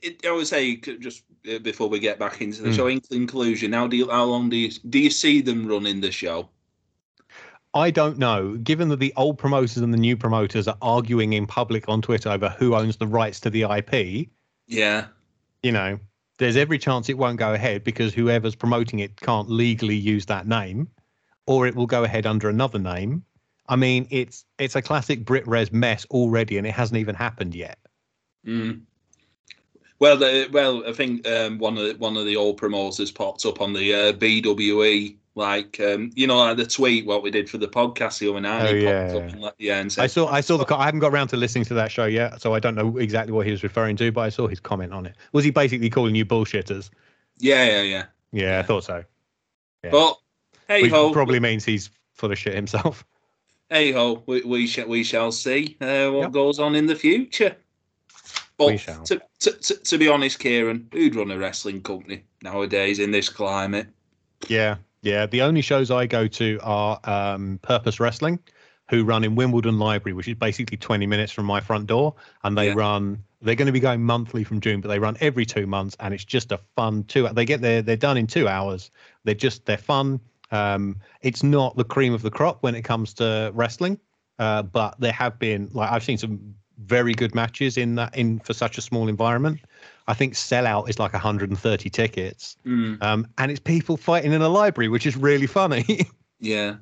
it, I would say just uh, before we get back into the Mm. show, in conclusion, how do you, how long do you do you see them running the show? I don't know. Given that the old promoters and the new promoters are arguing in public on Twitter over who owns the rights to the IP, Yeah. you know, there's every chance it won't go ahead because whoever's promoting it can't legally use that name, or it will go ahead under another name. I mean, it's it's a classic Brit Res mess already, and it hasn't even happened yet. Mm. Well, the, well, I think um, one of the, one of the old promoters popped up on the uh, BWE Like um, you know, like the tweet what we did for the podcast the other night. Oh, he yeah, popped up yeah. and let- yeah, and I saw I saw the I haven't got around to listening to that show yet, so I don't know exactly what he was referring to, but I saw his comment on it. Was he basically calling you bullshitters? yeah, yeah, yeah. Yeah, I thought so. Yeah. But hey ho, probably means he's full of shit himself. hey ho, we, we shall we shall see uh, what Yep. goes on in the future. But We shall. To, to, to, to be honest, Kieran, who'd run a wrestling company nowadays in this climate? Yeah, yeah. The only shows I go to are um, Purpose Wrestling, who run in Wimbledon Library, which is basically 20 minutes from my front door. And they Yeah. run, they're going to be going monthly from June, but they run every two months. And it's just a fun two, they get there, they're done in two hours. They're just, they're fun. Um, it's not the cream of the crop when it comes to wrestling, uh, but there have been, like, I've seen some very good matches in that, in for such a small environment. I think sellout is like 130 tickets. Mm, Um, and it's people fighting in a library, which is really funny. yeah.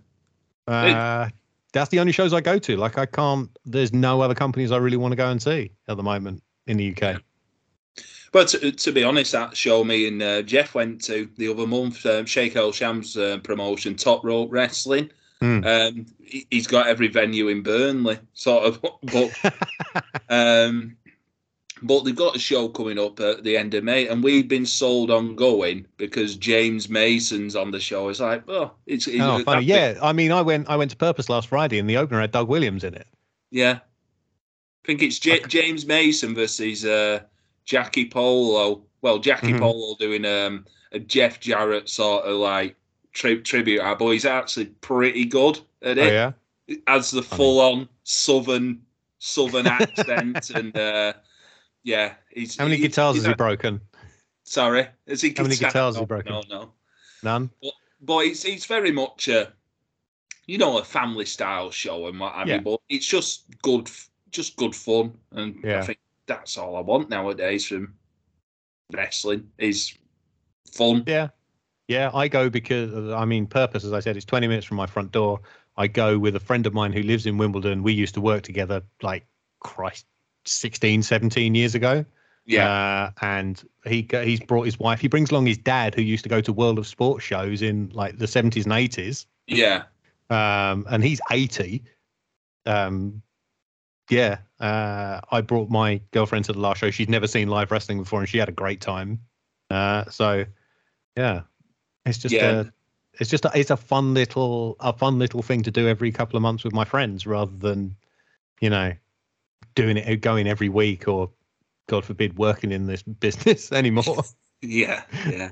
uh, that's the only shows I go to. Like I can't. There's no other companies I really want to go and see at the moment in the UK. But to, to be honest, that show me and uh, Jeff went to the other month, um, Sheikh El Sham's uh, promotion, Top Rope Wrestling. Hmm. Um, he, he's got every venue in Burnley, sort of. But um, but they've got a show coming up at the end of May, and we've been sold on going because James Mason's on the show. It's like, oh, it's, it's oh, funny. Yeah, I mean, I went. I went to Purpose last Friday, and the opener had Doug Williams in it. yeah. I think it's J- James Mason versus uh, Jackie Polo. Well, Jackie Mhm. Polo doing um, a Jeff Jarrett sort of like tri- tribute album. But he's actually pretty good at Oh it. yeah. As the full on southern southern accent and uh, yeah, he's How many he- guitars he's has he broken? Sorry, is he How many guitars has he broken? No, no. None. But it's it's very much a you know a family style show and what have Yeah. you. But it's just good, just good fun, and Yeah. I think that's all I want nowadays from wrestling is fun. Yeah. Yeah, I go because I mean, purpose, as I said, it's 20 minutes from my front door. I go with a friend of mine who lives in Wimbledon. We used to work together like Christ 16, 17 years ago. Yeah, Uh, and he he's brought his wife. He brings along his dad, who used to go to World of Sport shows in like the 70s and 80s. yeah, Um, and he's 80. Um, yeah. Uh, I brought my girlfriend to the last show. She'd never seen live wrestling before, and she had a great time. Uh, so yeah, it's just Yeah. a, it's just a, it's a fun little a fun little thing to do every couple of months with my friends, rather than you know doing it going every week or God forbid working in this business anymore. yeah, yeah.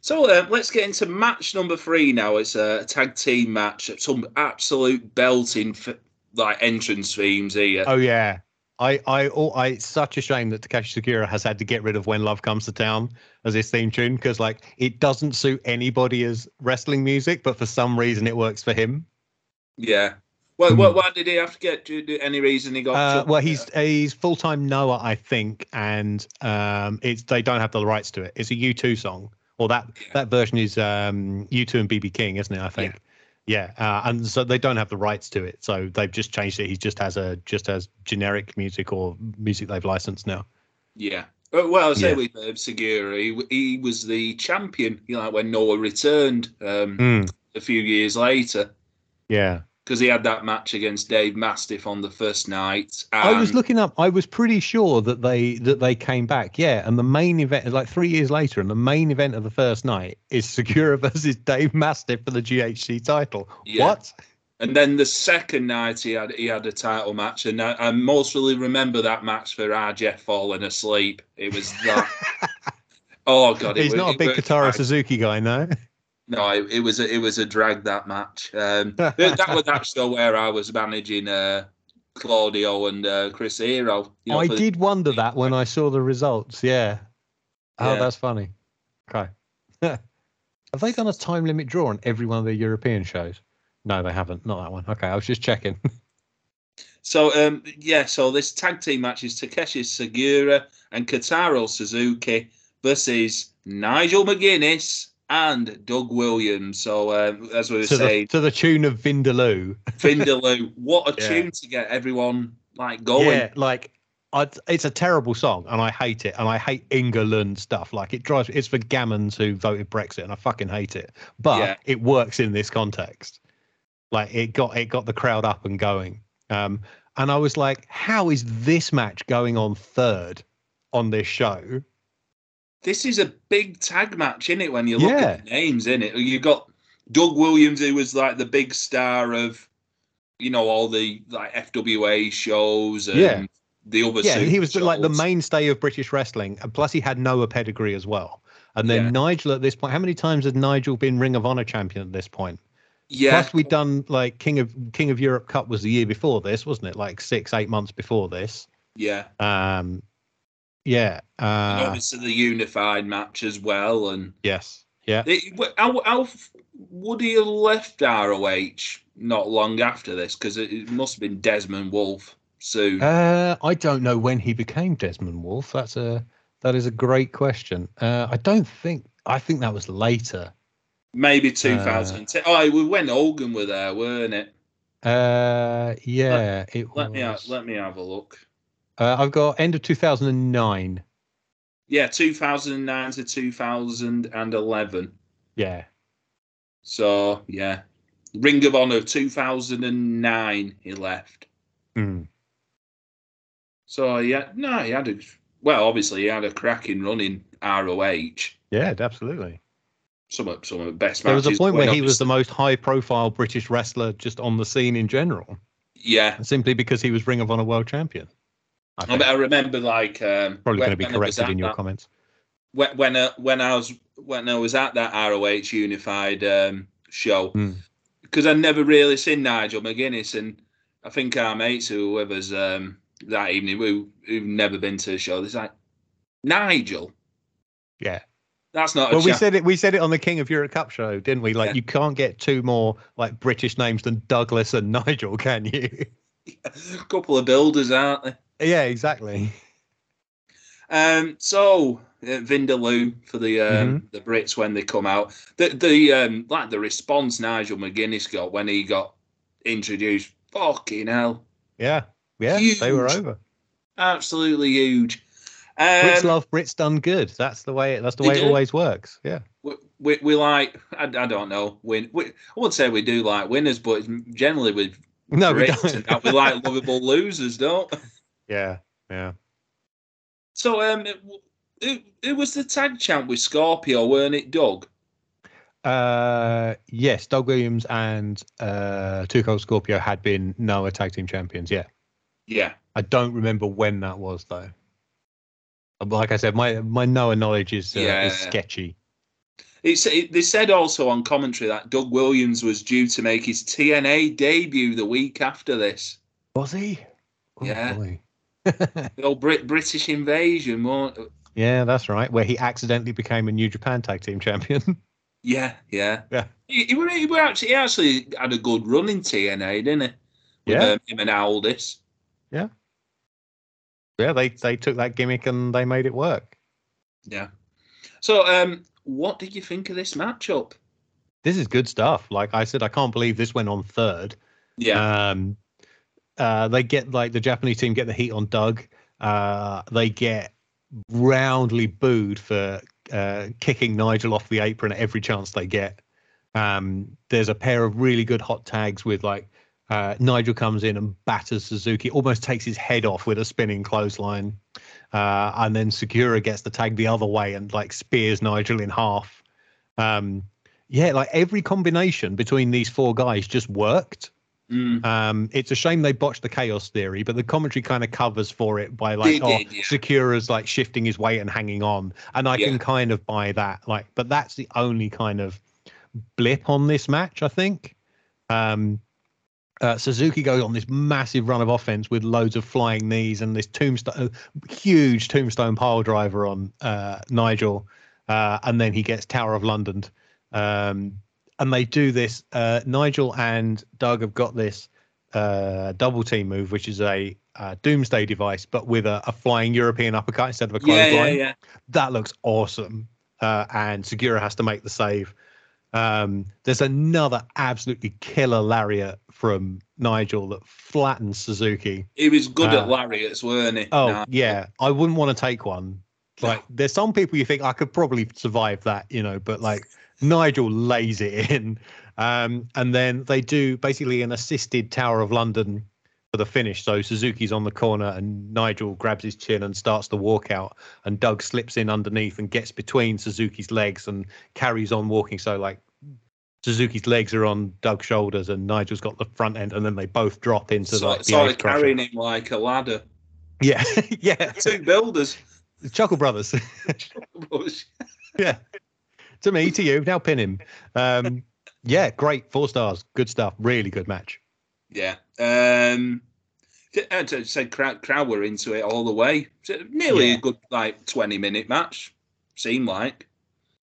So uh, let's get into match number three now. It's a tag team match. Some absolute belting f- like entrance themes here. Oh yeah. I, I, oh, I, it's such a shame that Takashi Sugiura has had to get rid of "When Love Comes to Town" as his theme tune because, like, it doesn't suit anybody as wrestling music, but for some reason it works for him. Yeah. Well, what, why did he have to get? Do, do any reason he got? Uh, well, he's he's full time Noah, I think, and um, it's they don't have the rights to it. It's a U two song, or that Yeah. that version is um U two and BB King, isn't it? I think. Yeah, uh, and so they don't have the rights to it, so they've just changed it. He just has a just has generic music or music they've licensed now. Yeah. Well, I say Yeah. with uh, Sugiura, he, he was the champion. You know, when Noah returned um, Mm, a few years later, yeah. Because he had that match against Dave Mastiff on the first night. I was looking up. I was pretty sure that they that they came back. Yeah, and the main event, like three years later, and the main event of the first night is Sugiura versus Dave Mastiff for the GHC title. Yeah. What? And then the second night he had he had a title match, and I, I mostly remember that match for RJ falling asleep. It was that. oh god, He's was- not a big Kotaro Suzuki guy, no. No, it, it was a, it was a drag that match. Um, that, was actually where I was managing uh, Claudio and uh, Chris Hero. You know, I the- did wonder that when I saw the results. Yeah. Oh, Yeah. that's funny. Okay. Have they done a time limit draw on every one of the European shows? No, they haven't. Not that one. Okay, I was just checking. So um, yeah, so this tag team match is Takeshi Sugiura and Kotaro Suzuki versus Nigel McGuinness and Doug Williams. So um, as we were to, the, saying, to the tune of Vindaloo. Vindaloo, what a Yeah. tune to get everyone like going. Yeah, like I, it's a terrible song, and I hate it, and I hate England stuff. Like it drives. It's for gammons who voted Brexit, and I fucking hate it. But Yeah. it works in this context. Like it got it got the crowd up and going. Um, and I was like, how is this match going on third on this show? This is a big tag match, isn't it? When you look Yeah. at the names in it, you got Doug Williams, who was like the big star of, you know, all the like FWA shows and Yeah. the other. Yeah, he was like the mainstay of British wrestling, and plus he had Noah pedigree as well. And then Yeah. Nigel at this point, how many times has Nigel been Ring of Honor champion at this point? Yeah, Plus we'd done like King of King of Europe Cup was the year before this, wasn't it? Like six, eight months before this. yeah. Um, yeah. Uh, obviously the unified match as well, and yes. Yeah. it, how, how would he have left ROH not long after this? Because it, it must have been Desmond Wolfe soon. Uh, I don't know when he became Desmond Wolfe. That's a that is a great question. Uh, I don't think. I think that was later. Maybe 2010. oh, we when Hogan were there, weren't it? Uh, yeah, it Let me ha- was. let me have a look. Uh, I've got end of 2009. Yeah, 2009 to 2011. Yeah. So yeah, Ring of Honor 2009. He left. Mm. So yeah, no, he had a well. Obviously, he had a cracking run in ROH. Yeah, absolutely. Some of some of the best There was a point where he was the most high-profile British wrestler just on the scene in general, yeah. simply because he was Ring of Honor World Champion. I I, remember like um, Probably going to be when I was corrected in your that- comments. when when, uh, when I was when I was at that ROH Unified um, show Mm. because I'd never really seen Nigel McGuinness, and I think our mates who whoever's um, that evening who who've never been to the show, they're like Nigel. Yeah. That's not a Well, we said it. We said it on the King of Europe Cup show, didn't we? Like, Yeah. you can't get two more like British names than Douglas and Nigel, can you? a couple of builders, aren't they? Yeah, exactly. Um, so uh, Vindaloo for the um, Mm-hmm. the Brits when they come out, the the um, like the response Nigel McGuinness got when he got introduced, fucking hell, Yeah, yeah, they were over. absolutely huge. Brits Um, love Brits done good. That's the way. That's the way it always works. Yeah. we, we, we like I, I don't know win. We, I wouldn't say we do like winners, but generally with No, we Brits don't. and that, we like lovable losers, don't? we? yeah, yeah. So um, it, it was the tag champ with Scorpio, weren't it, Doug? Uh, yes, Doug Williams and uh, Two Cold Scorpio had been Noah tag team champions. Yeah, Yeah. I don't remember when that was though. Like I said, my my Noah knowledge is uh, Yeah. is sketchy. It's, it, they said also on commentary that Doug Williams was due to make his TNA debut the week after this. Was he? Oh, Yeah. boy. The old Brit- British invasion. yeah, that's right. Where he accidentally became a New Japan tag team champion. Yeah, yeah. Yeah. He, he, were- he, actually, he actually had a good run in TNA, didn't he? With Yeah. um, him and Aldis. yeah, they they took that gimmick and they made it work. Yeah. So, um, what did you think of this matchup? This is good stuff. Like I said, I can't believe this went on third. Yeah. Um, uh, they get like the Japanese team get the heat on Doug. Uh, they get roundly booed for uh, kicking Nigel off the apron at every chance they get. Um, there's a pair of really good hot tags with like uh, Nigel comes in and batters Suzuki, almost takes his head off with a spinning clothesline. Uh, and then Sugiura gets the tag the other way and like spears Nigel in half. Um, yeah, like every combination between these four guys just worked. Mm. Um, it's a shame they botched the chaos theory, but the commentary kind of covers for it by like, They oh, did, yeah. Sakura's like shifting his weight and hanging on, and I Yeah. can kind of buy that. Like, but that's the only kind of blip on this match, I think. Um, uh, Suzuki goes on this massive run of offense with loads of flying knees and this tombstone, huge tombstone pile driver on uh, Nigel, uh, and then he gets Tower of London. Um, and they do this. Uh, Nigel and Doug have got this uh, double team move, which is a uh, doomsday device, but with a, a flying European uppercut instead of a Yeah, clothesline. yeah, yeah. That looks awesome. Uh, and Sugiura has to make the save. Um, there's another absolutely killer lariat from Nigel that flattens Suzuki. He was good Uh, at lariats, weren't he? Oh Nah. yeah, I wouldn't want to take one. Like there's some people you think I could probably survive that, you know, but like Nigel lays it in. Um, and then they do basically an assisted Tower of London for the finish. So Suzuki's on the corner and Nigel grabs his chin and starts to walk out and Doug slips in underneath and gets between Suzuki's legs and carries on walking. So like Suzuki's legs are on Doug's shoulders and Nigel's got the front end and then they both drop into So, like the sort of carrying him like a ladder. Yeah, yeah. Two builders. Chuckle Brothers. Chuckle Brothers. yeah. To me, to you. Now pin him. Um, yeah, great. Four stars. Good stuff. Really good match. yeah. Um, I said, crowd, crowd were into it all the way. Nearly Yeah. a good like twenty minute match. Seemed like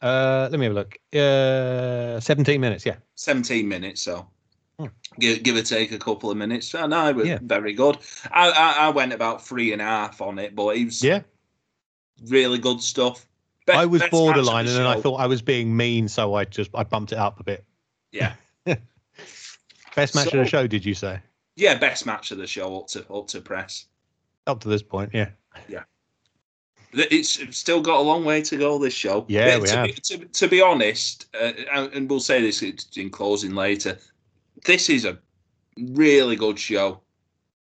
Uh, let me have a look. Uh, 17 minutes. Yeah. seventeen minutes. So. Hmm. Give, give or take a couple of minutes. Oh, no, it was Yeah. very good. I, I I went about three and a half on it, but it was Yeah. really good stuff. I was best match of borderline and then I thought I was being mean. So I just, I bumped it up a bit. yeah, Best match of the show, did you say? yeah, best match of the show up to up to press. Up to this point. Yeah. Yeah. it's still got a long way to go. This show. Yeah, Uh, we to, have. Be, to, to be honest, uh, and and we'll say this in closing later. This is a really good show.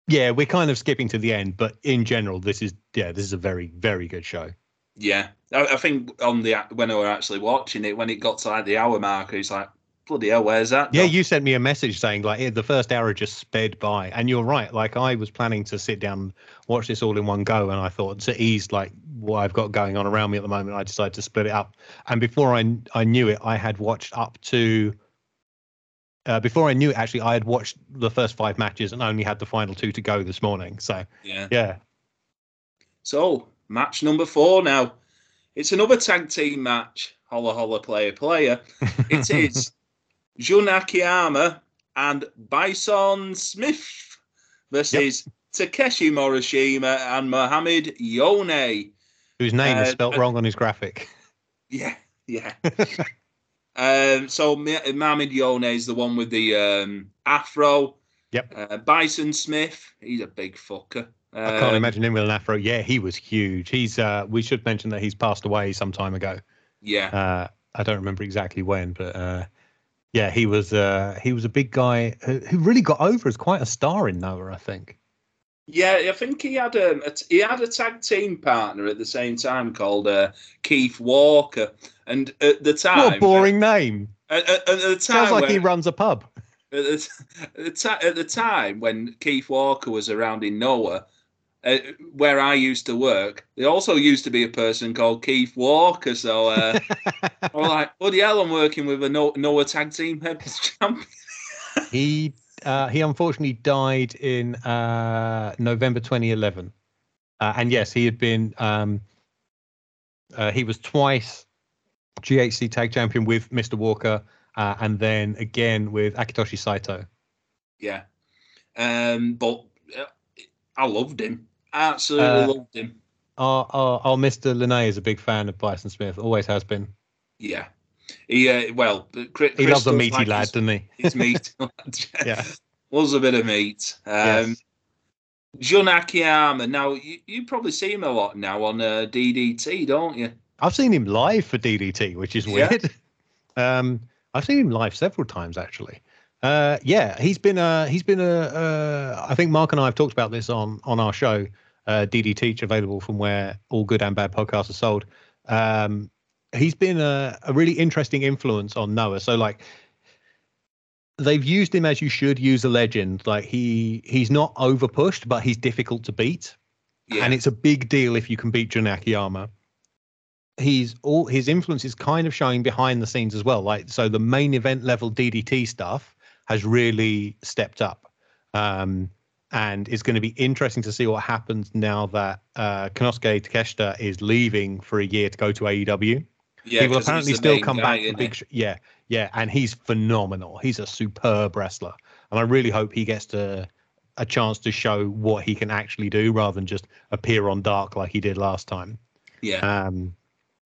Yeah. We're kind of skipping to the end, but in general, this is, yeah, this is a very, very good show. Yeah, I, I think on the when I were actually watching it, when it got to like the hour marker, it's like bloody hell, where's that? Yeah, gone?" you sent me a message saying like the first hour just sped by, and you're right. Like I was planning to sit down, watch this all in one go, and I thought to ease like what I've got going on around me at the moment, I decided to split it up. And before I I knew it, I had watched up to. Uh, before I knew it, actually, I had watched the first five matches and only had the final two to go this morning. So yeah. yeah, So match number four now. It's another tag team match. Holla holla player player. It is Jun Akiyama and Bison Smith versus Takeshi Morishima and Mohamed Yone. whose name is Uh, spelt uh, wrong on his graphic. Yeah, yeah. um, so Mohamed Yone is the one with the um, afro. Yep. Uh, Bison Smith, he's a big fucker. I can't Um, imagine him with an afro. Yeah, he was huge. He's. uh We should mention that he's passed away some time ago. Yeah, uh, I don't remember exactly when, but uh, yeah, he was uh, he was a big guy who, who really got over as quite a star in Noah, I think. Yeah, I think he had a, a he had a tag team partner at the same time called uh, Keith Walker, and at the time, what a boring name! At, at, at the time, Sounds like he runs a pub. at, the, at, the ti- at the time when Keith Walker was around in Noah, uh, where I used to work, there also used to be a person called Keith Walker. So uh, I was like, bloody hell, I'm working with a Noah tag team head champion. he uh, he unfortunately died in uh, November 2011, uh, and yes, he had been um, uh, he was twice GHC tag champion with Mr. Walker, uh, and then again with Akitoshi Saito. Yeah, um, but I loved him. Absolutely Uh, loved him. Our, our, our Mr. Linnae is a big fan of Bison Smith, always has been. Yeah. He uh, well, Chris, He loves a meaty like lad, his- doesn't he? His meat. Yeah. Was a bit of meat. Um, Yes. Jun Akiyama. Now you, you probably see him a lot now on uh, DDT, don't you? I've seen him live for DDT, which is Yeah. weird. Um, I've seen him live several times actually. Uh, yeah, he's been a he's been a. Uh, I think Mark and I have talked about this on on our show, uh, DD Teach, available from where all good and bad podcasts are sold. Um, he's been a, a really interesting influence on Noah. So like, they've used him as you should use a legend. Like he he's not over pushed, but he's difficult to beat Yeah. and it's a big deal if you can beat Jun Akiyama. He's all his influence is kind of showing behind the scenes as well. Like so, the main event level DDT stuff has really stepped up, um, and it's going to be interesting to see what happens now that uh, Konosuke Takeshita is leaving for a year to go to AEW. yeah, he will apparently still come guy, back big. Yeah, yeah, and he's phenomenal. He's a superb wrestler, and I really hope he gets to a chance to show what he can actually do rather than just appear on dark like he did last time. Yeah. Um,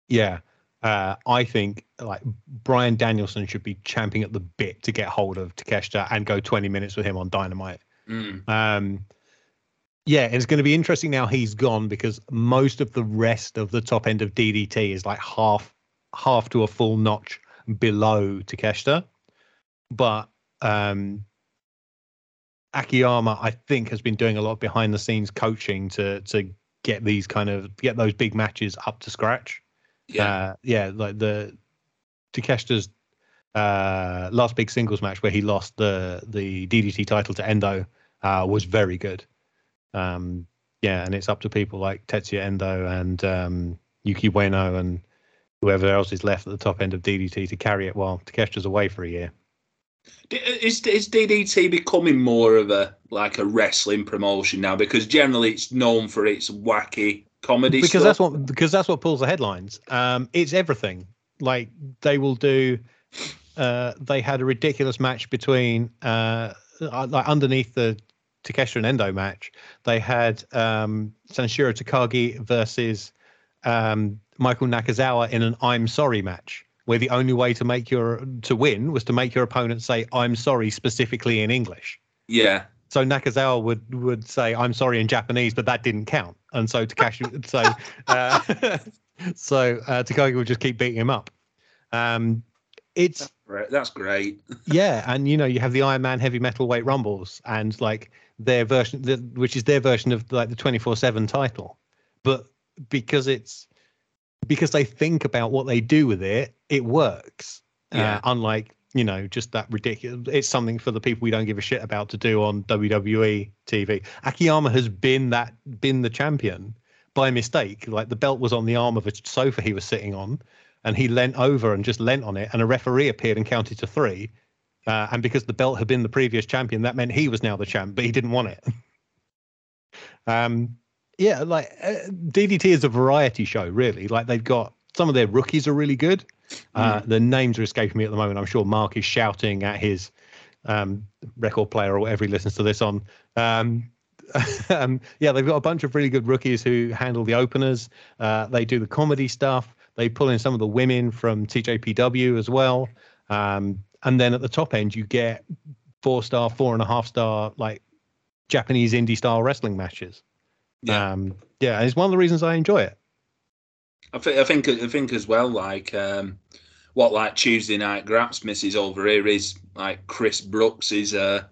yeah, Uh, I think like Bryan Danielson should be champing at the bit to get hold of Takeshita and go 20 minutes with him on Dynamite. Mm. Um, yeah, it's going to be interesting now he's gone because most of the rest of the top end of DDT is like half half to a full notch below Takeshita. But um, Akiyama, I think, has been doing a lot of behind the scenes coaching to to get these kind of get those big matches up to scratch. Yeah. Uh, yeah, like the Takeshita's uh, last big singles match where he lost the the DDT title to Endo uh, was very good. Um, yeah, and it's up to people like Tetsuya Endo and um, Yuki Ueno and whoever else is left at the top end of DDT to carry it while Takeshita's away for a year. Is, is DDT becoming more of a like a wrestling promotion now? Because generally it's known for its wacky comedy. because stuff. that's what because that's what pulls the headlines. Um, it's everything. Like they will do. Uh, they had a ridiculous match between uh, uh, like underneath the Takeshita and Endo match. They had um, Sanshiro Takagi versus um, Michael Nakazawa in an I'm sorry match, where the only way to make your to win was to make your opponent say I'm sorry specifically in English. yeah, So Nakazawa would would say I'm sorry in Japanese, but that didn't count, and so Takashi so uh, so uh, Takagi will just keep beating him up. Um, it's right, that's great. yeah, and you know you have the Iron Man heavy metal weight rumbles and like their version, the, which is their version of like the twenty four seven title, but because it's because they think about what they do with it, it works. Yeah. Uh, unlike you know just that ridiculous. It's something for the people we don't give a shit about to do on WWE TV. Akiyama has been that been the champion by mistake. Like the belt was on the arm of a sofa he was sitting on, and he leant over and just leant on it, and a referee appeared and counted to three. Uh, and because the belt had been the previous champion, that meant he was now the champ, but he didn't want it. um, yeah, like uh, DDT is a variety show, really. Like they've got some of their rookies are really good. Uh, The names are escaping me at the moment. I'm sure Mark is shouting at his um, record player or whatever he listens to this on. Um, um, yeah, they've got a bunch of really good rookies who handle the openers. Uh, they do the comedy stuff. They pull in some of the women from TJPW as well. Um, and then at the top end, you get four star, four and a half star, like Japanese indie style wrestling matches. Yeah, Um, yeah, and it's one of the reasons I enjoy it. I think I think I think as well. Like um, what like Tuesday night Graps misses over here is like Chris Brooks is uh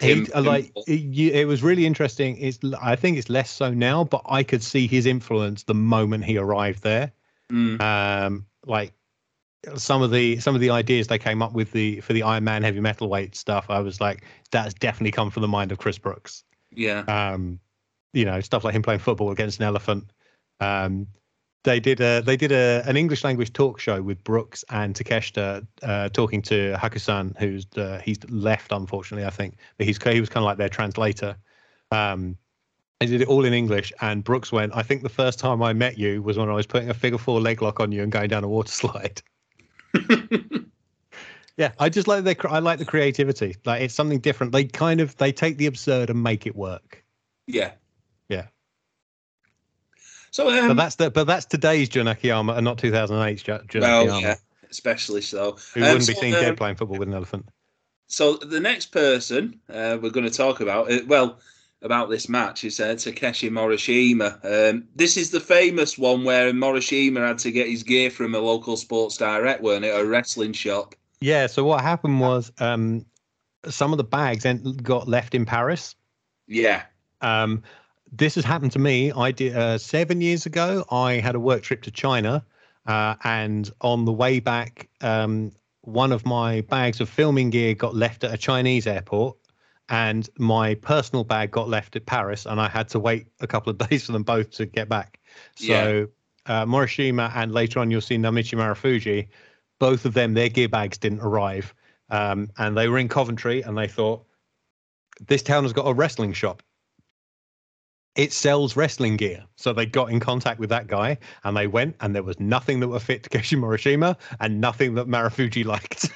He, Him- uh, like it, it was really interesting. It's I think it's less so now, but I could see his influence the moment he arrived there. mm, Um, like some of the some of the ideas they came up with the for the Iron Man heavy metal weight stuff. I was like, that's definitely come from the mind of Chris Brooks. yeah Um, you know, stuff like him playing football against an elephant. Um, they did a they did a an English language talk show with Brooks and Takeshita uh, talking to Hakusan, who's uh, he's left unfortunately, I think, but he's he was kind of like their translator. Um, they did it all in English, and Brooks went. I think the first time I met you was when I was putting a figure four leg lock on you and going down a water slide. Yeah, I just like the I like the creativity. Like it's something different. They kind of they take the absurd and make it work. yeah Yeah. So um, But that's the but that's today's Jun Akiyama and not 2008's Jun Jun well, Akiyama, yeah, especially so. who Um, wouldn't be so, seen um, dead playing football with an elephant. So the next person uh, we're going to talk about, uh, well, about this match is uh, Takeshi Morishima. Um, this is the famous one where Morishima had to get his gear from a local Sports Direct, weren't it, a wrestling shop? Yeah. So what happened was um, some of the bags got left in Paris. Yeah, Um, this has happened to me. I did uh, seven years ago. I had a work trip to China, uh, and on the way back, um, one of my bags of filming gear got left at a Chinese airport, and my personal bag got left at Paris, and I had to wait a couple of days for them both to get back. So uh, Morishima and later on you'll see Naomichi Marufuji, both of them their gear bags didn't arrive, um, and they were in Coventry, and they thought this town has got a wrestling shop it sells wrestling gear. So they got in contact with that guy and they went and there was nothing that would fit Takeshi Morishima and nothing that Marufuji liked.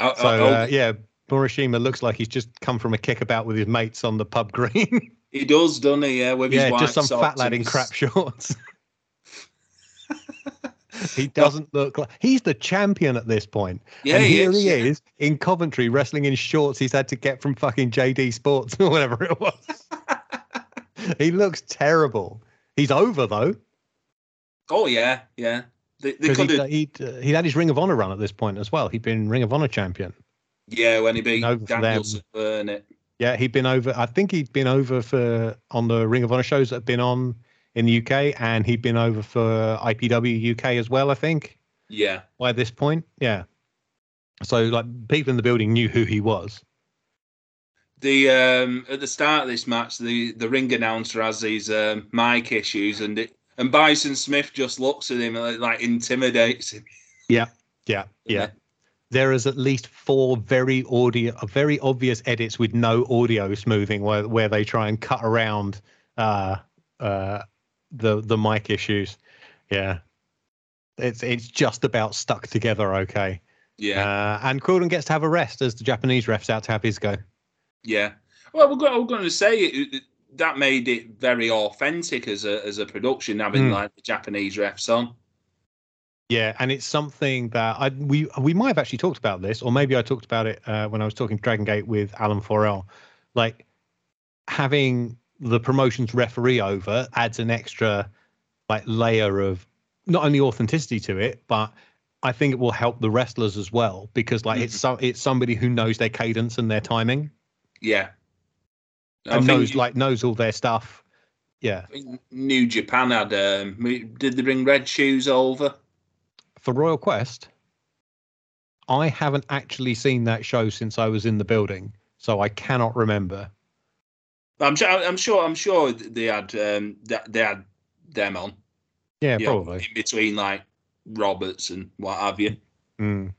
I, so I- uh, yeah, Morishima looks like he's just come from a kickabout with his mates on the pub green. he does, doesn't he? Yeah, with his yeah, just some fat lad in crap shorts. He doesn't look like he's the champion at this point. Yeah, and he here is, he is in Coventry wrestling in shorts he's had to get from fucking JD Sports or whatever it was. he looks terrible. He's over though Oh yeah, yeah. They, they he'd, he'd, uh, he'd had his Ring of Honor run at this point as well. He'd been Ring of Honor champion. yeah, when he beat over for them. Danielson, it? Yeah, he'd been over. I think he'd been over for on the Ring of Honor shows that have been on in the UK, and he'd been over for IPW UK as well. I think Yeah, by this point, yeah. So like people in the building knew who he was. the um at the start of this match, the the ring announcer has these um, mic issues, and it and Bison Smith just looks at him and like intimidates him. Yeah, yeah. Yeah. There is at least four very audio, very obvious edits with no audio smoothing, where where they try and cut around uh, uh, the the mic issues. Yeah, it's it's just about stuck together okay. Yeah, Uh, and Crawdon gets to have a rest as the Japanese ref's out to have his go. yeah. Well, we're going, to say that made it very authentic as a as a production, having Mm. like the Japanese refs on. Yeah, and it's something that I we we might have actually talked about this, or maybe I talked about it uh, when I was talking Dragon Gate with Alan Forel. Like having the promotions referee over adds an extra like layer of not only authenticity to it, but I think it will help the wrestlers as well because like it's so it's somebody who knows their cadence and their timing Yeah, I and knows you- like knows all their stuff. Yeah, New Japan had um, did they bring red shoes over? for Royal Quest, I haven't actually seen that show since I was in the building, so I cannot remember. I'm sure. I'm sure. I'm sure they had um, they had them on. Yeah, you know, probably. in between like Roberts and what have you. Mm.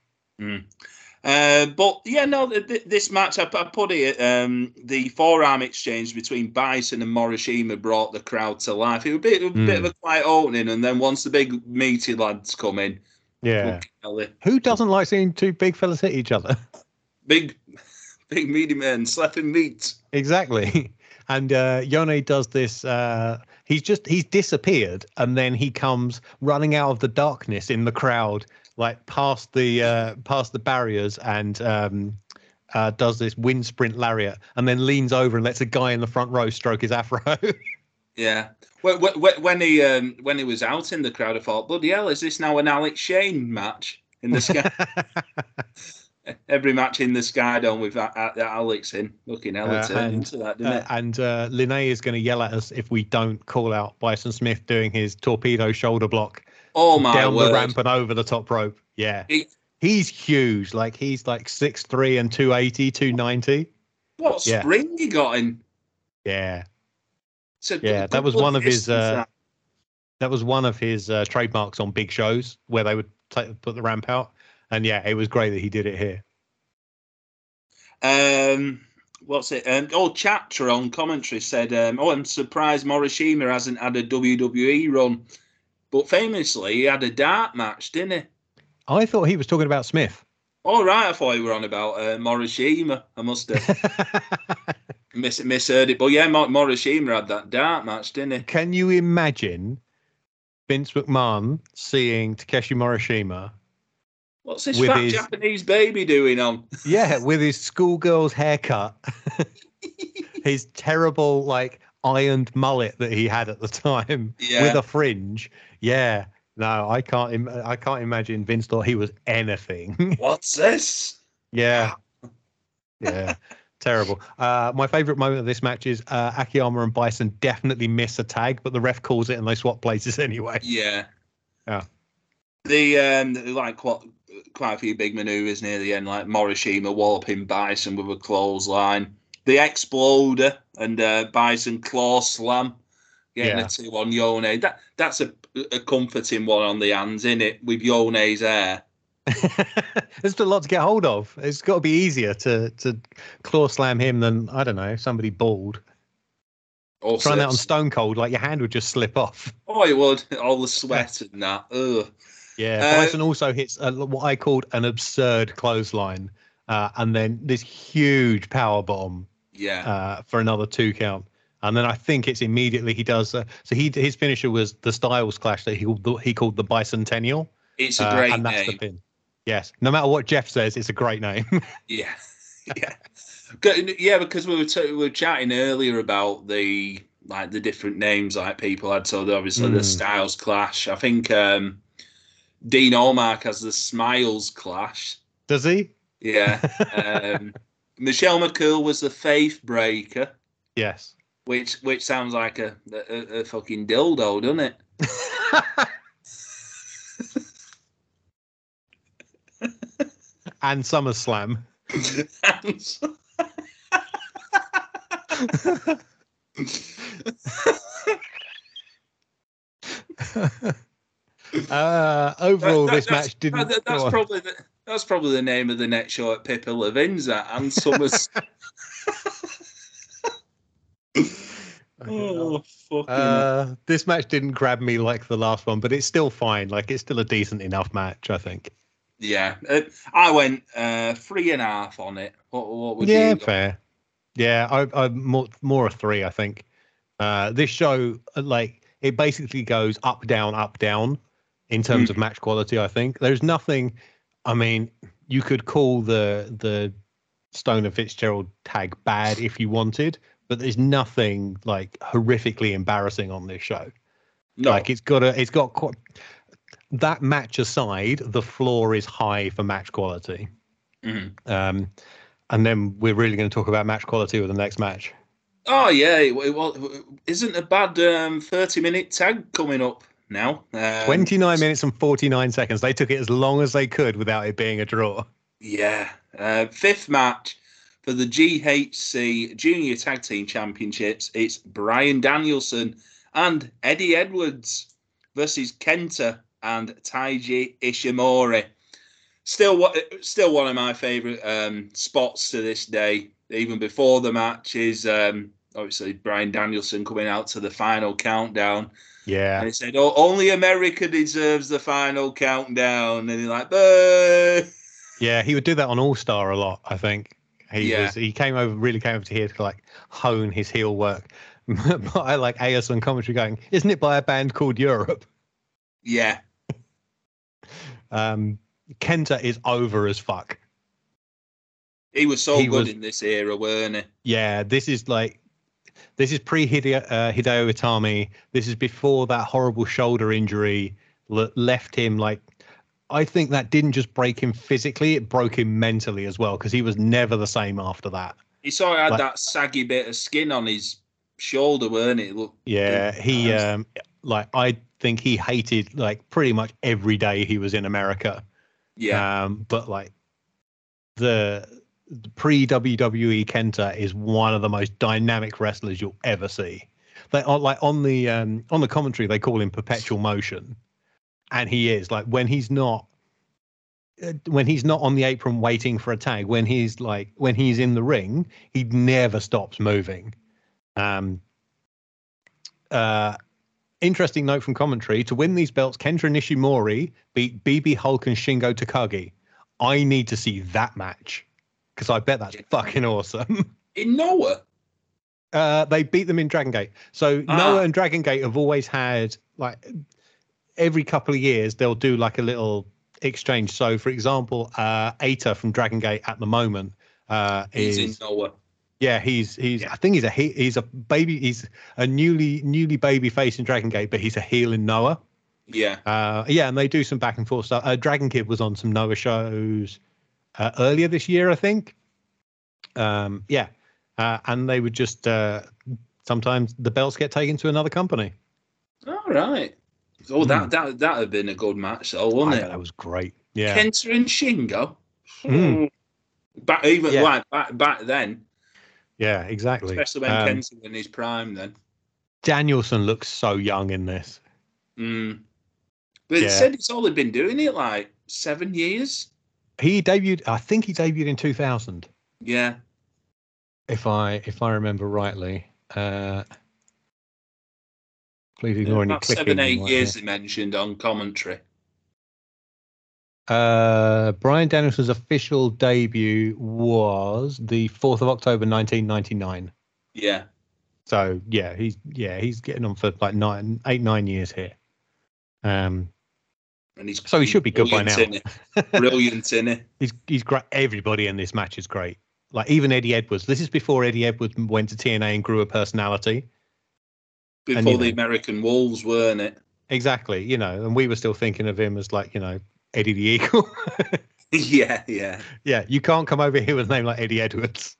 Uh, but yeah, no, th- th- this match I, I put it. Um, the forearm exchange between Bison and Morishima brought the crowd to life. It was a bit, a bit of a quiet opening, and then once the big meaty lads come in, Yeah. fucking hell, they- Who doesn't like seeing two big fellas hit each other? big, big meaty men slapping meat. exactly. And uh, Yone does this. Uh, he's just he's disappeared, and then he comes running out of the darkness in the crowd, like past the uh, past the barriers, and um, uh, does this wind sprint lariat, and then leans over and lets a guy in the front row stroke his afro. Yeah. When, he um, when he was out in the crowd, I thought, bloody hell, is this now an Alex Shane match in the sky? Every match in the Sky Dome with that, that Alex in. Looking hell, Uh, and- into that, didn't Uh, it? and uh, Linnae is going to yell at us if we don't call out Bison Smith doing his torpedo shoulder block Oh my down word! the ramp and over the top rope. Yeah. He- he's huge. Like he's like 6'3 and 280, 290. What yeah. spring he got in? Yeah. A Yeah, that was one of his, uh, that. Was one of his uh, trademarks on big shows where they would take, put the ramp out. And yeah, it was great that he did it here. Um, what's it? Um, oh, Chatra on commentary said, um, "Oh, I'm surprised Morishima hasn't had a WWE run, but famously he had a dart match, didn't he?" I thought he was talking about Smith. All right, I thought you were on about uh, Morishima. I must have mis- misheard it, but yeah, Mor- Morishima had that dart match, didn't he? Can you imagine Vince McMahon seeing Takeshi Morishima What's this fat his- Japanese baby doing on? Yeah, with his schoolgirl's haircut, his terrible like ironed mullet that he had at the time Yeah. with a fringe. Yeah, no, I can't. Im- I can't imagine Vince thought he was anything. What's this? yeah, yeah, terrible. Uh, my favorite moment of this match is uh, Akiyama and Bison definitely miss a tag, but the ref calls it and they swap places anyway. Yeah. Yeah. The um like what quite a few big manoeuvres near the end, like Morishima walloping Bison with a clothesline. The exploder and uh, Bison claw slam. Getting Yeah. a two on Yone. That that's a a comforting one on the hands, in it, with Yone's hair. There's a lot to get hold of. It's got to be easier to to claw slam him than I don't know somebody bald. Also, Trying that on Stone Cold, like your hand would just slip off. oh, it would. All the sweat and that. Ugh. Yeah, Uh, Bison also hits a, what I called an absurd clothesline, uh, and then this huge power bomb Yeah. uh, for another two count. and then I think it's immediately he does. Uh, so he his finisher was the Styles Clash that he called the, he called the Bicentennial. It's a uh, great and that's name. the pin. Yes, no matter what Jeff says, it's a great name. Yeah, yeah, yeah. Because we were t- we were chatting earlier about the like the different names like people had. So obviously the Mm. Styles Clash. I think um, Dean Allmark has the Smiles Clash. Does he? Yeah. Um, Michelle McCool was the Faith Breaker, yes. which which sounds like a a, a fucking dildo, doesn't it? and SummerSlam. Uh, overall, That- this that's- match didn't. that- that's probably the, that's probably the name of the next show at Pippa Levin's at and Summers. oh fucking Uh, this match didn't grab me like the last one, but it's still fine. Like it's still a decent enough match, I think. yeah. Uh, I went uh, three and a half on it. What, what would yeah, you? go? fair. Yeah, I, I'm more more a three, I think. Uh, this show, uh, like, it basically goes up, down, up, down in terms Hmm. of match quality. I think there's nothing. I mean, you could call the the Stone and Fitzgerald tag bad if you wanted, but there's nothing like horrifically embarrassing on this show. No, Like it's got a, it's got quite, that match aside, the floor is high for match quality. Mhm. Um, and then we're really going to talk about match quality with the next match. Oh yeah, well, isn't a bad um, thirty-minute tag coming up now? Um, 29 minutes and 49 seconds. They took it as long as they could without it being a draw. Yeah, uh, fifth match for the GHC Junior Tag Team Championships. It's Bryan Danielson and Eddie Edwards versus Kenta and Taiji Ishimori. Still, what still one of my favorite um, spots to this day. Even before the match is um, obviously Bryan Danielson coming out to the final countdown. Yeah. And he said, "Oh, only America deserves the final countdown." And he's like, "Boo!" Yeah. He would do that on All Star a lot, I think. He Yeah. was he came over really came over to here to like hone his heel work. but I like AS on commentary going, isn't it by a band called Europe? Yeah, Um Kenta is over as fuck. he was so He good was- in this era, weren't he? Yeah, this is like this is pre Hideo, uh, Hideo Itami. This is before that horrible shoulder injury le- left him like I think that didn't just break him physically, it broke him mentally as well because he was never the same after that. He sort of had Like- that saggy bit of skin on his shoulder, weren't it? Look, Yeah, he um like I think he hated like pretty much every day he was in America. yeah, Um but like the pre WWE Kenta is one of the most dynamic wrestlers you'll ever see. They are like on the um on the commentary they call him perpetual motion. And he is like when he's not uh, when he's not on the apron waiting for a tag, when he's like when he's in the ring, he never stops moving. Um uh interesting note from commentary to win these belts, Kenta Nishimori beat BB Hulk and Shingo Takagi. I need to see that match because I bet that's fucking awesome. in Noah. Uh, they beat them in Dragon Gate. So Ah. Noah and Dragon Gate have always had like every couple of years they'll do like a little exchange. So for example, uh Eita from Dragon Gate at the moment uh He's is in Noah. yeah, he's he's. I think he's a he, he's a baby. He's a newly newly baby face in Dragon Gate, but he's a heel in Noah. Yeah, Uh, yeah, and they do some back and forth stuff. Uh, Dragon Kid was on some Noah shows uh, earlier this year, I think. Um, yeah, uh, and they would just uh, sometimes the belts get taken to another company. all right. Oh, that that that had been a good match, though, I wouldn't bet it? that was great. Yeah, Kenta and Shingo. Mm. Back even Yeah. like back back then, yeah, exactly. especially when Um, Kenta was in his prime. Then, Danielson looks so young in this. mm. but it said it's only been doing it like seven years. He debuted. I think he debuted in 2000. Yeah, if I if I remember rightly. Uh, please ignore any about clicking. seven eight years here. mentioned on commentary. Uh, Bryan Danielson's official debut was the fourth of October, nineteen ninety nine. Yeah, So yeah, he's yeah he's getting on for like nine, eight, nine years here. Um, And he's So he should be good by now. innit? Brilliant, innit? he's he's great. Everybody in this match is great. Like even Eddie Edwards. This is before Eddie Edwards went to TNA and grew a personality. Before you the know- American Wolves, weren't it? Exactly. You know, and we were still thinking of him as like you know Eddie the Eagle. yeah, yeah. yeah, you can't come over here with a name like Eddie Edwards.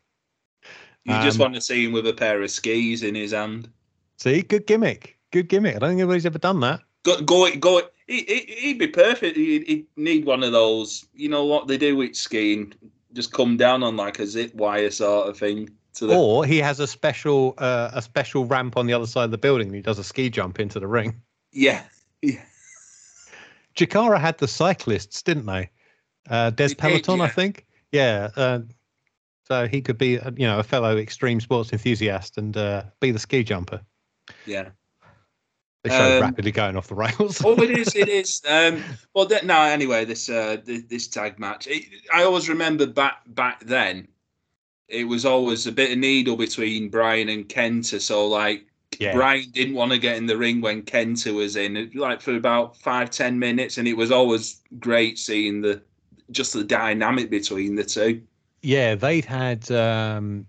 You just Um, want to see him with a pair of skis in his hand. See, good gimmick. Good gimmick. I don't think anybody's ever done that. Go, go, go. He, he'd be perfect. He'd, he'd need one of those. You know what they do with skiing? Just come down on like a zip wire sort of thing. To the, Or he has a special uh, a special ramp on the other side of the building and he does a ski jump into the ring. yeah, yeah. Jakara had the cyclists, didn't they? Uh, Des They did, Peloton, I think. Yeah. Uh, so he could be, uh, you know, a fellow extreme sports enthusiast and uh, be the ski jumper. Yeah. The show Um, rapidly going off the rails. Oh, it is. It is. Um, well, th- no. Anyway, this uh, th- this tag match. It, I always remember back back then. It was always a bit of needle between Bryan and Kenta. So like, yeah. Bryan didn't want to get in the ring when Kenta was in, like for about five ten minutes, and it was always great seeing the just the dynamic between the two. yeah, they'd had um,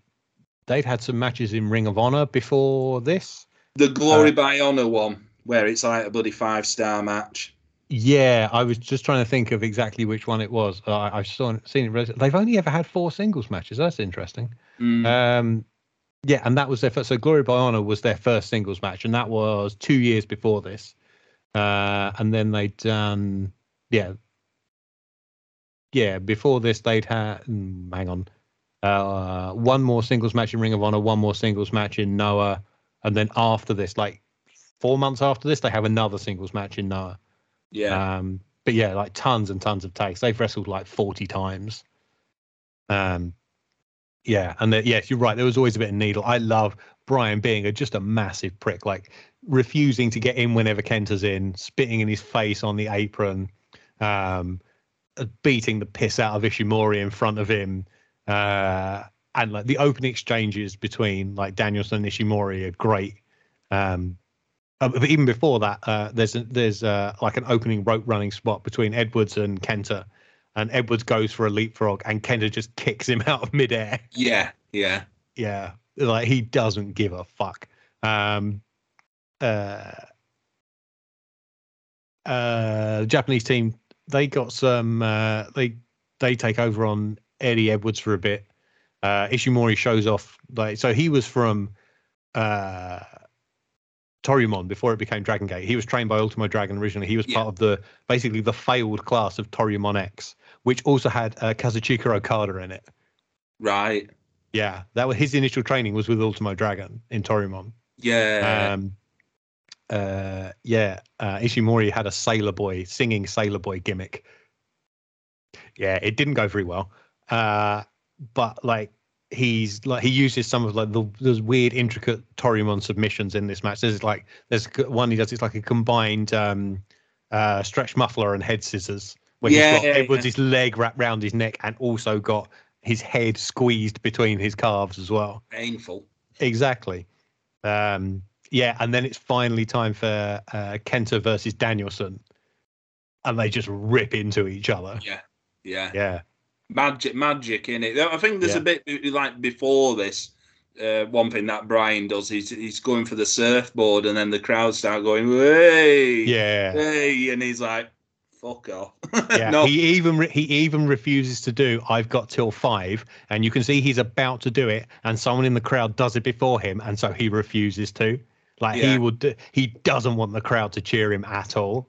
they'd had some matches in Ring of Honor before this. The Glory Uh, by Honor one, where it's like a bloody five star match. Yeah, I was just trying to think of exactly which one it was. I- I've saw, seen it. They've only ever had four singles matches. That's interesting. Mm. Um, yeah, and that was their first. So Glory by Honor was their first singles match, and that was two years before this. Uh, and then they'd done, yeah, yeah. Before this, they'd had. mm, Hang on, uh, one more singles match in Ring of Honor, one more singles match in Noah, and then after this, like four months after this, they have another singles match in Noah. yeah, Um, but yeah, like tons and tons of takes. They've wrestled like 40 times. Um, yeah, and the, yes, you're right. There was always a bit of needle. I love Bryan being a, just a massive prick, like refusing to get in whenever Kenta's in, spitting in his face on the apron, um, uh, beating the piss out of Ishimori in front of him. Uh, and like the open exchanges between like Danielson and Ishimori are great. Um, uh, but even before that, uh, there's a, there's uh, like an opening rope running spot between Edwards and Kenta, and Edwards goes for a leapfrog, and Kenta just kicks him out of midair. yeah, yeah. Yeah, like he doesn't give a fuck. Um, uh, uh, the Japanese team they got some. Uh, they they take over on Eddie Edwards for a bit. Uh, Ishimori shows off like so he was from uh, before it became Dragon Gate. He was trained by Ultimo Dragon originally. He was Yeah. part of the basically the failed class of Toryumon X, which also had uh, Kazuchika Okada in it. Right. Yeah, that was his initial training was with Ultimo Dragon in Toryumon. Yeah. Um, uh, yeah, uh, Ishimori had a Sailor Boy singing Sailor Boy gimmick. Yeah, it didn't go very well. Uh, but like he's like he uses some of like the those weird intricate Toryumon submissions in this match. There's like there's one he does. It's like a combined um, uh, stretch muffler and head scissors. When Yeah, he's got yeah, Edwards' his leg wrapped round his neck and also got his head squeezed between his calves as well. Painful. Exactly. Um, yeah, and then it's finally time for uh, Kenta versus Danielson, and they just rip into each other. Yeah. Yeah. Yeah, Magic, magic in it. I think there's Yeah. a bit like before this. Uh, one thing that Brian does, he's he's going for the surfboard, and then the crowd start going, "Hey, yeah, hey," and he's like, "Fuck off." yeah. no, He even re- he even refuses to do. I've got till five, and you can see he's about to do it, and someone in the crowd does it before him, and so he refuses to. Like Yeah. he would, he doesn't want the crowd to cheer him at all.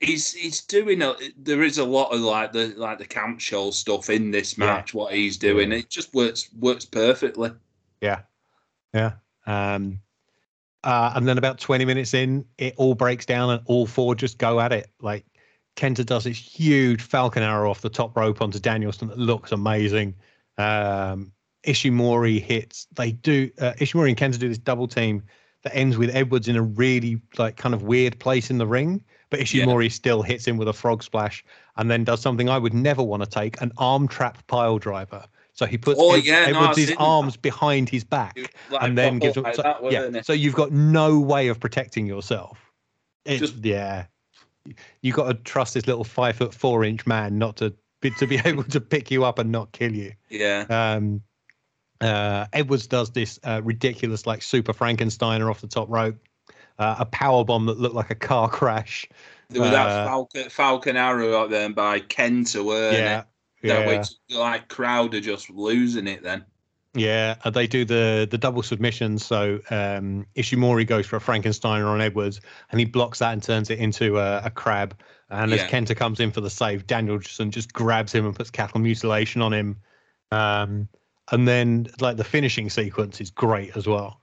He's he's doing a. There is a lot of like the like the camp show stuff in this Yeah. match. What he's doing, it just works works perfectly. Yeah, yeah. Um, uh, and then about twenty minutes in, it all breaks down, and all four just go at it. Like Kenta does this huge Falcon arrow off the top rope onto Danielson that looks amazing. Um, Ishimori hits. They do. Uh, Ishimori and Kenta do this double team that ends with Edwards in a really like kind of weird place in the ring, but Ishimori still hits him with a frog splash, and then does something I would never want to take: an arm trap pile driver. So he puts Oh, yeah, no, I've Edwards' that. arms behind his back Like, and then gives up him. so, that, yeah, it? so you've got no way of protecting yourself. It, Just- yeah, You've got to trust this little five foot four inch man not to be, to be able to pick you up and not kill you. yeah. Um, uh, Edwards does this uh, ridiculous like super Frankensteiner off the top rope, uh, a power bomb that looked like a car crash. There was that uh, Falcon, Falcon Arrow out there by Kenta, weren't yeah, it? yeah. That which like Crowder just losing it then. Yeah, they do the the double submission. So um, Ishimori goes for a Frankensteiner on Edwards, and he blocks that and turns it into a, a crab. And as Kenta comes in for the save, Danielson just grabs him and puts cattle mutilation on him. Um, and then like the finishing sequence is great as well.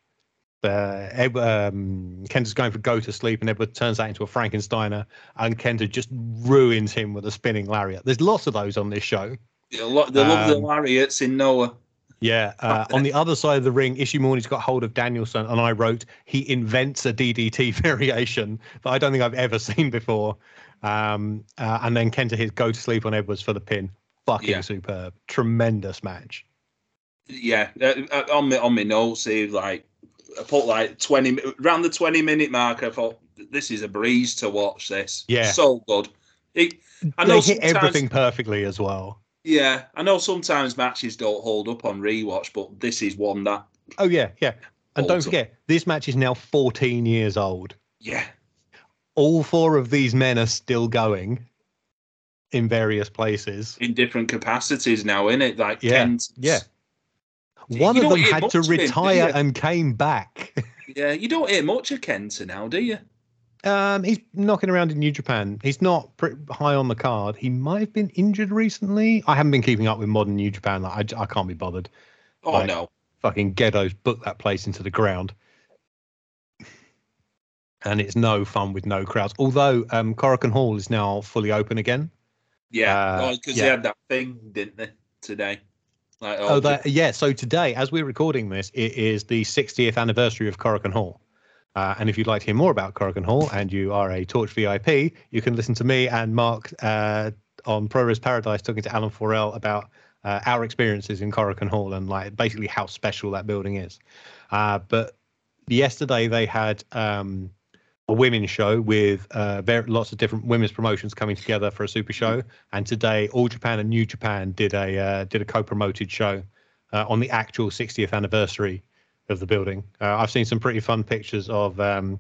Uh, Ed, um, Kenta's going for go to sleep, and Edward turns that into a Frankensteiner, and Kenta just ruins him with a spinning lariat. There's lots of those on this show. They love, they love the Um, lariats in Noah. Yeah. Uh, on the other side of the ring, Ishimori's got hold of Danielson, and I wrote he invents a DDT variation that I don't think I've ever seen before. Um, uh, and then Kenta hits go to sleep on Edwards for the pin. Fucking Yeah. superb, tremendous match. Yeah, uh, uh, on my on my notes, here, like I put like twenty around the twenty minute mark. I thought this is a breeze to watch. This, Yeah. so good. It, I they know hit sometimes- everything perfectly as well. Yeah, I know sometimes matches don't hold up on rewatch, but this is one that. Oh yeah, yeah. And don't Holds up. forget, this match is now 14 years old. Yeah, All four of these men are still going in various places. in different capacities now, in it like Yeah, Kent. yeah. You One of them had to of him, retire and came back. Yeah, you don't hear much of Kenta now, do you? Um, he's knocking around in New Japan. He's not pretty high on the card. He might have been injured recently. I haven't been keeping up with modern New Japan. Like, I, I can't be bothered. Oh Like- no, Fucking Gedo's booked that place into the ground, and it's no fun with no crowds. Although um, Korakuen Hall is now fully open again. yeah, Uh, because yeah. they had that thing, didn't they, today? Like, Oh, that yeah. So today, as we're recording this, it is the 60th anniversary of Korakuen Hall. Uh, and if you'd like to hear more about Korakuen Hall and you are a Torch VIP, you can listen to me and Mark uh, on Pro Res Paradise talking to Alan Forel about uh, our experiences in Korakuen Hall and like basically how special that building is. Uh, but yesterday they had um, a women's show with uh, very, lots of different women's promotions coming together for a super show. And today, All Japan and New Japan did a uh, did a co-promoted show uh, on the actual 60th anniversary of the building. Uh, I've seen some pretty fun pictures of um,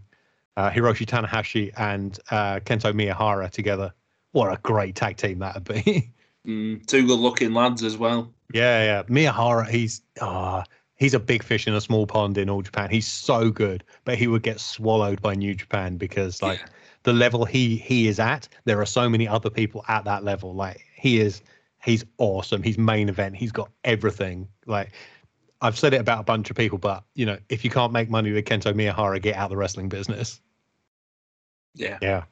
uh, Hiroshi Tanahashi and uh, Kento Miyahara together. What a great tag team that would be. Mm, two good-looking lads as well. yeah, yeah. Miyahara, he's ah, he's a big fish in a small pond in All Japan. He's so good, but he would get swallowed by New Japan because like Yeah. the level he he is at, there are so many other people at that level. Like he is, he's awesome. He's main event. He's got everything. Like I've said it about a bunch of people, but you know, if you can't make money with Kento Miyahara, get out of the wrestling business. Yeah, Yeah,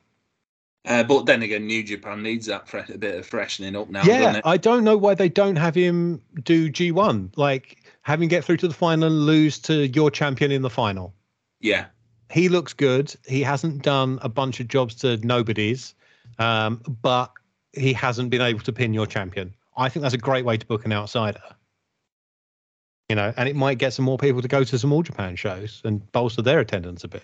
uh, but then again, New Japan needs that fre- a bit of freshening up now, doesn't yeah. it? I don't know why they don't have him do G one. Like him get through to the final and lose to your champion in the final. Yeah, he looks good. He hasn't done a bunch of jobs to nobodies, um, but he hasn't been able to pin your champion. I think that's a great way to book an outsider. You know, and it might get some more people to go to some All Japan shows and bolster their attendance a bit.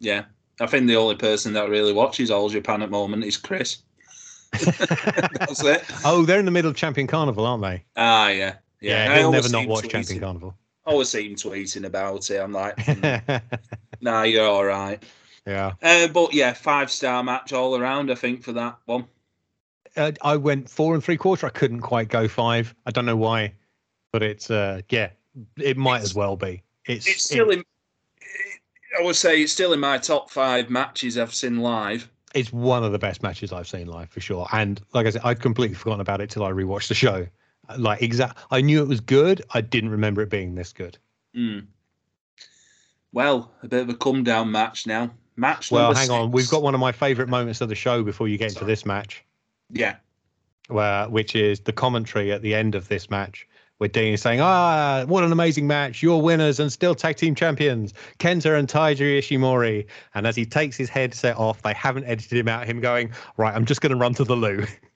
yeah. I think the only person that really watches All Japan at the moment is Chris. That's it. oh, they're in the middle of Champion Carnival, aren't they? Ah, yeah, yeah. I he'll never not watch Champion Carnival. I always see him tweeting about it. I'm like, "Hmm, nah, you're all right. yeah. Uh, but yeah, five star match all around. I think for that one. Uh, I went four and three quarter. I couldn't quite go five. I don't know why, but it's uh yeah, it might It's- as well be. It's, It's still in. I would say it's still in my top five matches I've seen live. it's one of the best matches I've seen live for sure. And like I said, I'd completely forgotten about it till I rewatched the show. Like exact, I knew it was good. I didn't remember it being this good. Mm. Well, a bit of a come down match now. Match. Well, hang on, we've got one of my favourite moments of the show before you get into this match, Yeah, where which is the commentary at the end of this match. Where Dean is saying, "Ah, what an amazing match! You're winners and still tag team champions, Kenta and Taiji Ishimori." And as he takes his headset off, they haven't edited him out. Him going, "Right, I'm just going to run to the loo."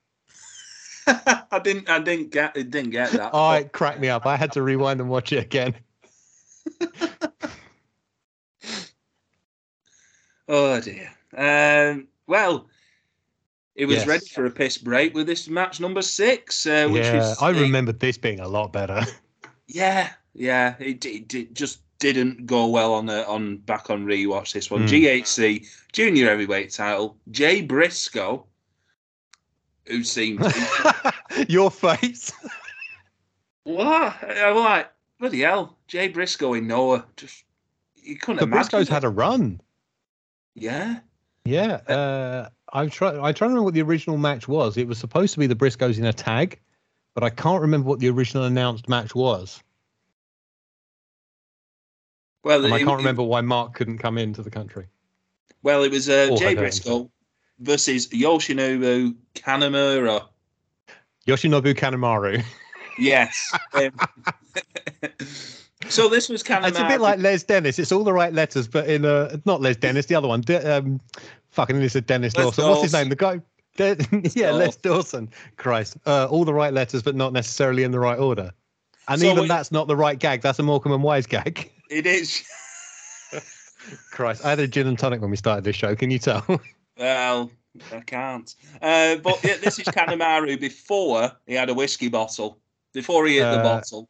I didn't. I didn't get. It didn't get that. Oh, it cracked me up. I had to rewind and watch it again. Oh dear. Um, well, it was Yes. ready for a piss break with this match number six, uh, which yeah, was I remembered this being a lot better. Yeah, yeah. It, it, it just didn't go well on the on back on rewatch. This one, Hmm. GHC Junior Heavyweight Title, Jay Briscoe, who seemed Your face. what? I'm like bloody hell, Jay Briscoe in Noah. Just you couldn't The. Briscoes had a run. yeah. Yeah, uh, I'm trying. I try to remember what the original match was. It was supposed to be the Briscoes in a tag, but I can't remember what the original announced match was, Well, and I can't it- remember why Mark couldn't come into the country. Well, it was uh, Jay Briscoe versus Yoshinobu Kanemura. Yoshinobu Kanemaru. Yes. Um, so this was Kanemaru. It's a bit like Les Dennis. It's all the right letters, but in uh, not Les Dennis, the other one. De- um, fucking this is Dennis Les Lawson. What's his name? The guy. De- yeah, Les Dawson. Christ, uh, all the right letters, but not necessarily in the right order. And So even it- that's not the right gag. That's a Morecambe and Wise gag. It is. Christ, I had a gin and tonic when we started this show. Can you tell? Well, I can't. Uh, but yeah, this is Kanemaru before he had a whiskey bottle. Before he hit the Uh, bottle.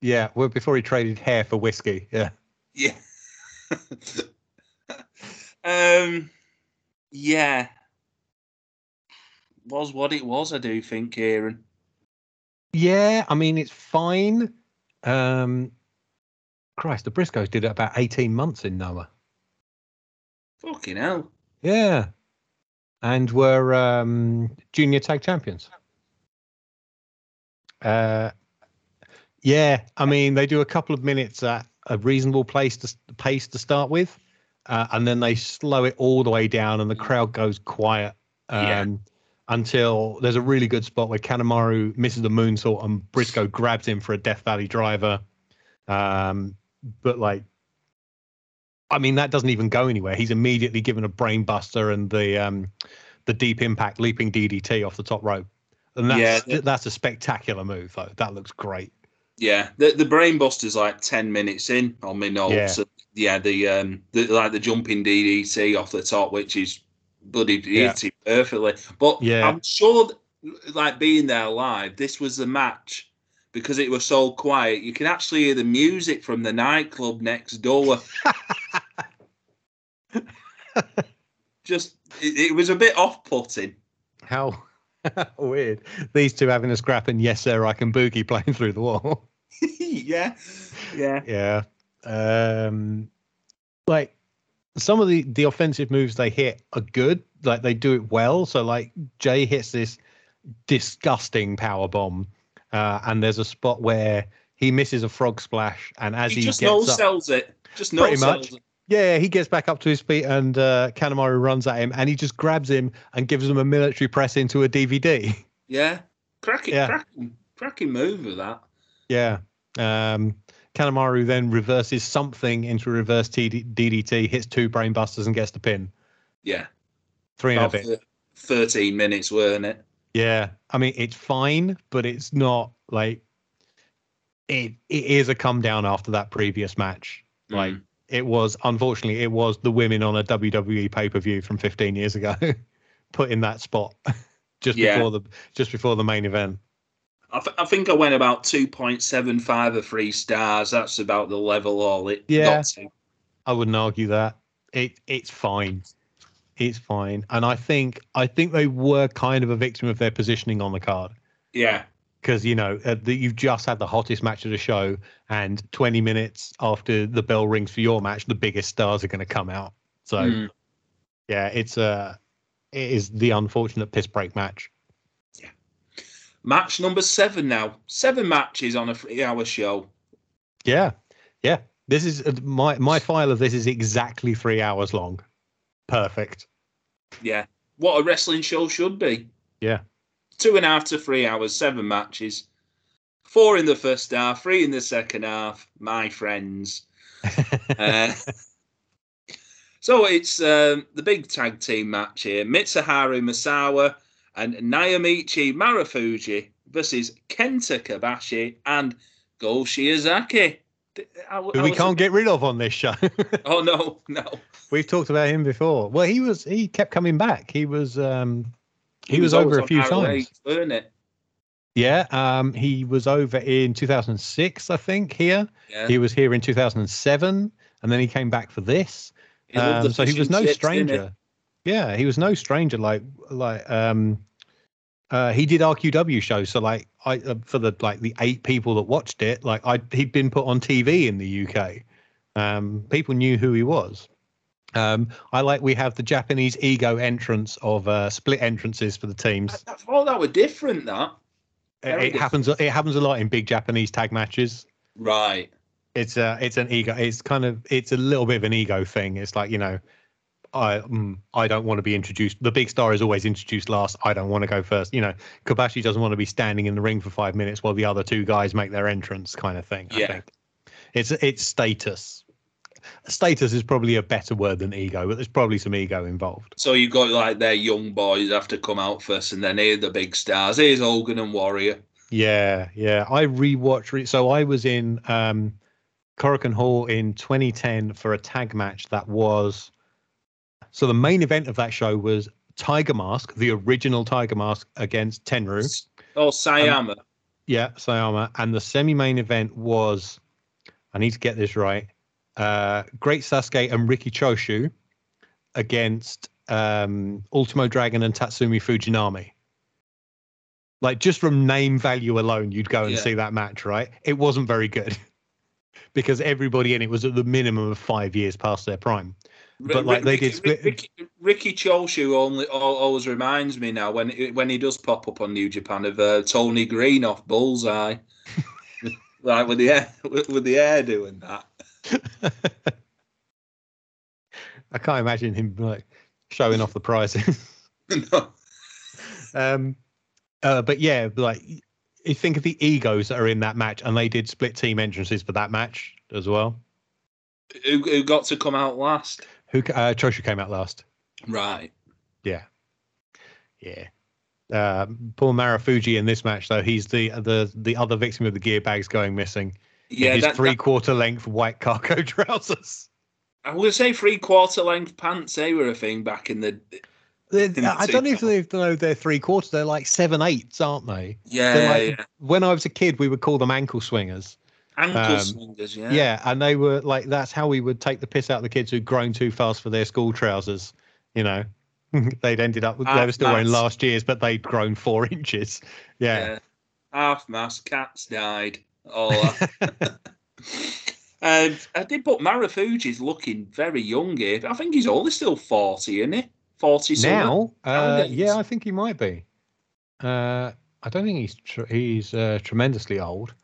yeah, well, before he traded hair for whiskey. Yeah. Yeah. um. Yeah. Was what it was. I do think, Kieran. Yeah, I mean it's fine. Um, Christ, the Briscoes did it about eighteen months in Noah. Fucking hell. Yeah, and were um, junior tag champions. Uh, yeah, I mean they do a couple of minutes at a reasonable place to pace to start with, uh, and then they slow it all the way down, and the crowd goes quiet. Um, Yeah. Until there's a really good spot where Kanemaru misses the moonsault and Briscoe grabs him for a Death Valley driver. Um, but like, I mean, that doesn't even go anywhere. He's immediately given a brain buster and the um, the deep impact leaping DDT off the top rope, and that's Yeah, that's a spectacular move though. That looks great. Yeah, the the brainbuster's like ten minutes in on my notes. Yeah. So, yeah, the um, the like the jumping DDT off the top, which is bloody Yeah. perfectly. But Yeah. I'm sure, like being there live, this was the match because it was so quiet. You can actually hear the music from the nightclub next door. Just it, it was a bit off-putting. How weird! These two having a scrap and yes, sir, I can boogie playing through the wall. yeah, yeah, yeah. Um, like some of the the offensive moves they hit are good. Like they do it well. So like Jay hits this disgusting power bomb, uh, and there's a spot where he misses a frog splash, and as he, he, just no sells it. Just no sells much. it. Yeah, he gets back up to his feet, and uh, Kanemaru runs at him, and he just grabs him and gives him a military press into a DVD. Yeah, cracking, Yeah. cracking, cracking move with that. Yeah. Um, Kanemaru then reverses something into a reverse TD- DDT, hits two brainbusters, and gets the pin. Yeah, Three and a bit. thir- thirteen minutes, weren't it? Yeah. I mean, it's fine, but it's not like it. It is a come down after that previous match. Like Mm. It was, unfortunately, it was the women on a WWE pay per view from 15 years ago, put in that spot just Yeah. before the just before the main event. I, th- I think I went about two point seven five of three stars. That's about the level all it Yeah. got to. I wouldn't argue that. It it's fine. It's fine. And I think I think they were kind of a victim of their positioning on the card Yeah, because you know uh, the, you've just had the hottest match of the show, and 20 minutes after the bell rings for your match, the biggest stars are going to come out. So Mm. yeah, it's a it is the unfortunate piss break match. Yeah, match number seven now. Seven matches on a three-hour show. Yeah, yeah. This is uh, my my file of this is exactly three hours long. Perfect. Yeah, what a wrestling show should be. Yeah. Two and a half to three hours, seven matches, four in the first half, three in the second half. My friends. Uh, so it's um, the big tag team match here. Mitsuharu Misawa and Naomichi Marufuji versus Kenta Kobashi and Go Shiozaki. Who we can't get rid of on this show. Oh no, no. We've talked about him before. Well, he was he kept coming back. He was um he, was, always over a few times. it? Yeah, um he was over in 2006, I think, here. Yeah. He was here in 2007 and then he came back for this. He Um, so he was no chips, stranger. Yeah, he was no stranger. Like like um, uh, he did RQW shows. So like I uh, for the like the eight people that watched it, like I he'd been put on TV in the UK. Um, people knew who he was. Um, I like we have the Japanese ego entrance of uh, split entrances for the teams. I, I thought that were different. That It, very it happens. It happens a lot in big Japanese tag matches. right. it's a it's an ego it's kind of it's a little bit of an ego thing it's like you know i mm, i don't want to be introduced the big star is always introduced last i don't want to go first you know kobashi doesn't want to be standing in the ring for five minutes while the other two guys make their entrance kind of thing i Yeah. think it's it's status status is probably a better word than ego but there's probably some ego involved So you've got like their young boys have to come out first, and then here the big stars. Here's Hogan and Warrior. Yeah, yeah. I rewatched. Re- so I was in um, Korakuen Hall in 2010 for a tag match that was. So the main event of that show was Tiger Mask, the original Tiger Mask against Tenryu. Oh, Sayama. Yeah, Sayama. And the semi-main event was, I need to get this right. Uh, Great Sasuke and Riki Choshu against um, Ultimo Dragon and Tatsumi Fujinami. Like just from name value alone, you'd go and Yeah. see that match, right? It wasn't very good because everybody in it was at the minimum of five years past their prime. but, like, they Ricky, did split- Ricky, Riki Choshu only always reminds me now when when he does pop up on New Japan of uh, Tony Green off Bullseye, like with the hair with, with the hair doing that. I can't imagine him like showing off the prizes. no. Um, uh, but yeah, like you think of the egos that are in that match, and they did split team entrances for that match as well. who, who got to come out last? Who uh, Choshu came out last? Right. Yeah, yeah. Uh, Paul Marufuji in this match, though, he's the the the other victim of the gear bags going missing. Yeah, his that, three quarter length white cargo trousers. I would say three quarter length pants. They were a thing back in the. In the I don't even know if they know they're three quarters. They're like seven eighths, aren't they? Yeah, like- yeah. When I was a kid, we would call them ankle swingers. Ankle um, swingers. Yeah. Yeah. and they were like that's how we would take the piss out of the kids who'd grown too fast for their school trousers. You know, they'd ended up with they were still wearing last year's, but they'd grown four inches. Yeah, Yeah. Half mast, cats died. Um, I did put Marufuji's looking very young here. I think he's only still 40, isn't he? 40 something. now, uh, yeah, I think he might be. Uh, I don't think he's tr- he's uh, tremendously old.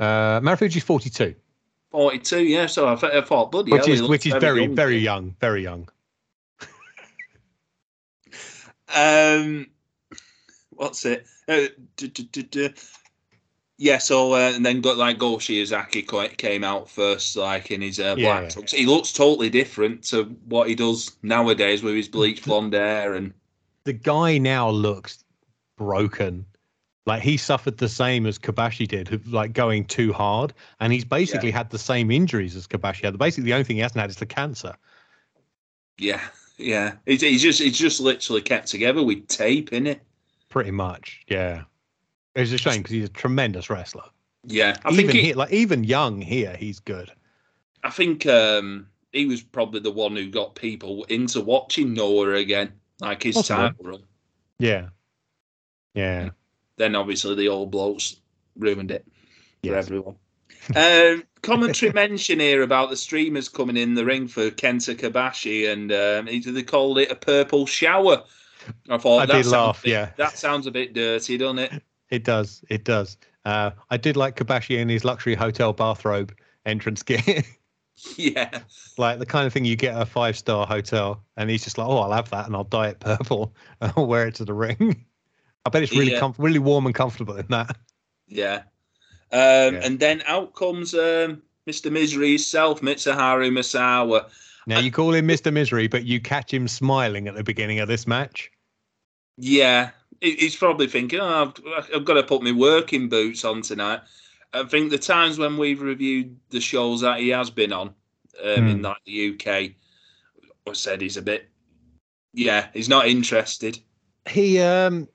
Uh, forty two, 42, yeah. So I, th- I thought, bloody which hell, is which is very young very young, very young. Um, what's it? Uh, Yeah, so uh, and then got like Go Shiozaki co- came out first, like in his uh, Yeah. black tux. He looks totally different to what he does nowadays with his bleached blonde hair and The guy now looks broken. Like he suffered the same as Kobashi did, like going too hard, and he's basically had the same injuries as Kobashi had. Basically, the only thing he hasn't had is the cancer. yeah, yeah. He's, he's just he's just literally kept together with tape in it. Pretty much, yeah. It's a shame because he's a tremendous wrestler. Yeah, I even think he, like even young here, he's good. I think um, he was probably the one who got people into watching Noah again, like his title run. Yeah, yeah. Then obviously the old blokes ruined it for everyone. um, commentary mention here about the streamers coming in the ring for Kenta Kobashi, and um, he- they called it a purple shower. I thought I that did sounds laugh, bit- yeah. that sounds a bit dirty, doesn't it? It does. It does. Uh, I did like Kobashi in his luxury hotel bathrobe entrance gear, yeah, like the kind of thing you get at a five star hotel. And he's just like, "Oh, I'll have that, and I'll dye it purple, and I'll wear it to the ring." I bet it's really Yeah. comf- really warm and comfortable in that. yeah. Um, Yeah. And then out comes um, Mr. Misery himself, Mitsuharu Misawa. Now you call him Mister Misery, but you catch him smiling at the beginning of this match. Yeah, he's probably thinking, oh, I've, I've got to put my working boots on tonight. I think the times when we've reviewed the shows that he has been on um, in Hmm. like the UK, I said he's a bit, yeah, he's not interested. He um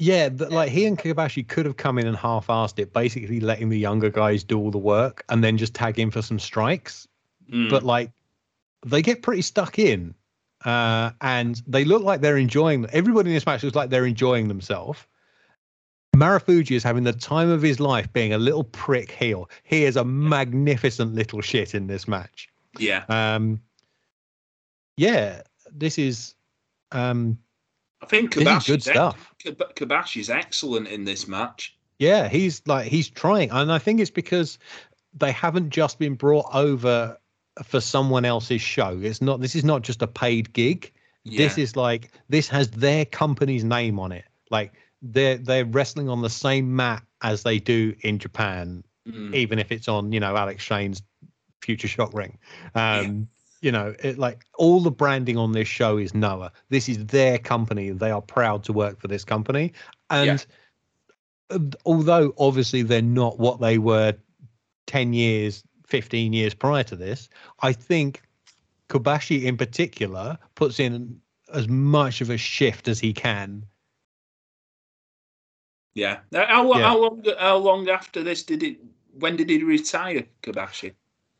yeah, th- like he and Kobashi could have come in and half-assed it, basically letting the younger guys do all the work and then just tag in for some strikes. Mm, But like they get pretty stuck in. Uh, and they look like they're enjoying everybody in this match looks like they're enjoying themselves. Marufuji is having the time of his life being a little prick heel. He is a magnificent little shit in this match. yeah, Um yeah, this is um I think Kobashi's good stuff. Kab- Kobashi's excellent in this match. Yeah, he's like he's trying, and I think it's because they haven't just been brought over for someone else's show. It's not. This is not just a paid gig. Yeah. This is like this has their company's name on it. Like they're they're wrestling on the same mat as they do in Japan, Mm, even if it's on you know Alex Shane's Future Shock Ring. Um, You know, it, like all the branding on this show is Noah. This is their company. They are proud to work for this company, and uh, although obviously they're not what they were 10 years 15 years prior to this i think kobashi in particular puts in as much of a shift as he can yeah. How, Yeah. how long? How long after this did it? When did he retire, Kobashi?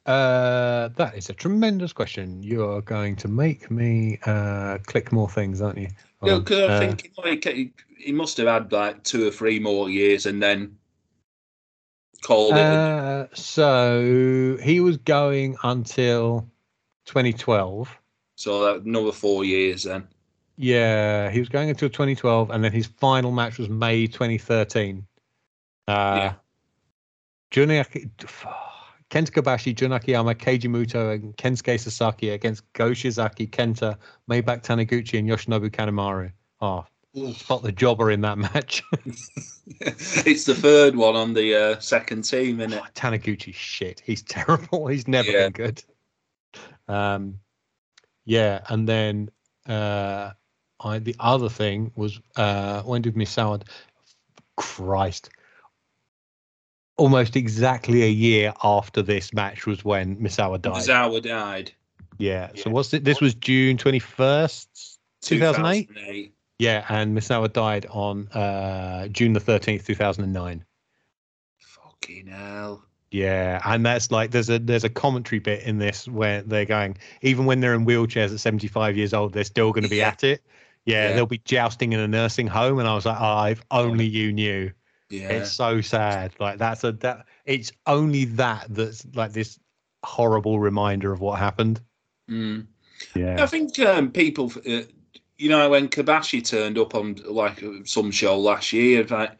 uh that is a tremendous question you're going to make me uh click more things aren't you Hold Yeah, because I Uh, think like he must have had like two or three more years, and then called it. uh, so he was going until 2012 so that another four years then. Yeah, he was going until 2012, and then his final match was May 2013. Uh, Yeah. Juniaki, Kenta Kobashi, Jun Akiyama, Keiji Muto, and Kensuke Sasaki against Go Shiozaki, Kenta, Maybach Taniguchi, and Yoshinobu Kanemaru. Oh, spot the jobber in that match. it's the third one on the uh, second team, isn't it? Oh, Taniguchi's shit. He's terrible. He's never Yeah. been good. Um, yeah, and then uh, I the other thing was uh, when did Misawa? Christ, almost exactly a year after this match was when Misawa died. Zawa died. yeah. So what's it? This was June twenty first, two thousand eight. 2008. Yeah, and Misawa died on uh, June the thirteenth, two thousand and nine. Fucking hell. Yeah, and that's like there's a there's a commentary bit in this where they're going even when they're in wheelchairs at 75 years old, they're still going to be Yeah. at it. Yeah, Yeah. they'll be jousting in a nursing home, and I was like, oh, if only you knew. Yeah. It's so sad. Like that's a that it's only that that's like this horrible reminder of what happened. Mm. Yeah, I think um, people, uh, you know, when Kobashi turned up on like some show last year, like, I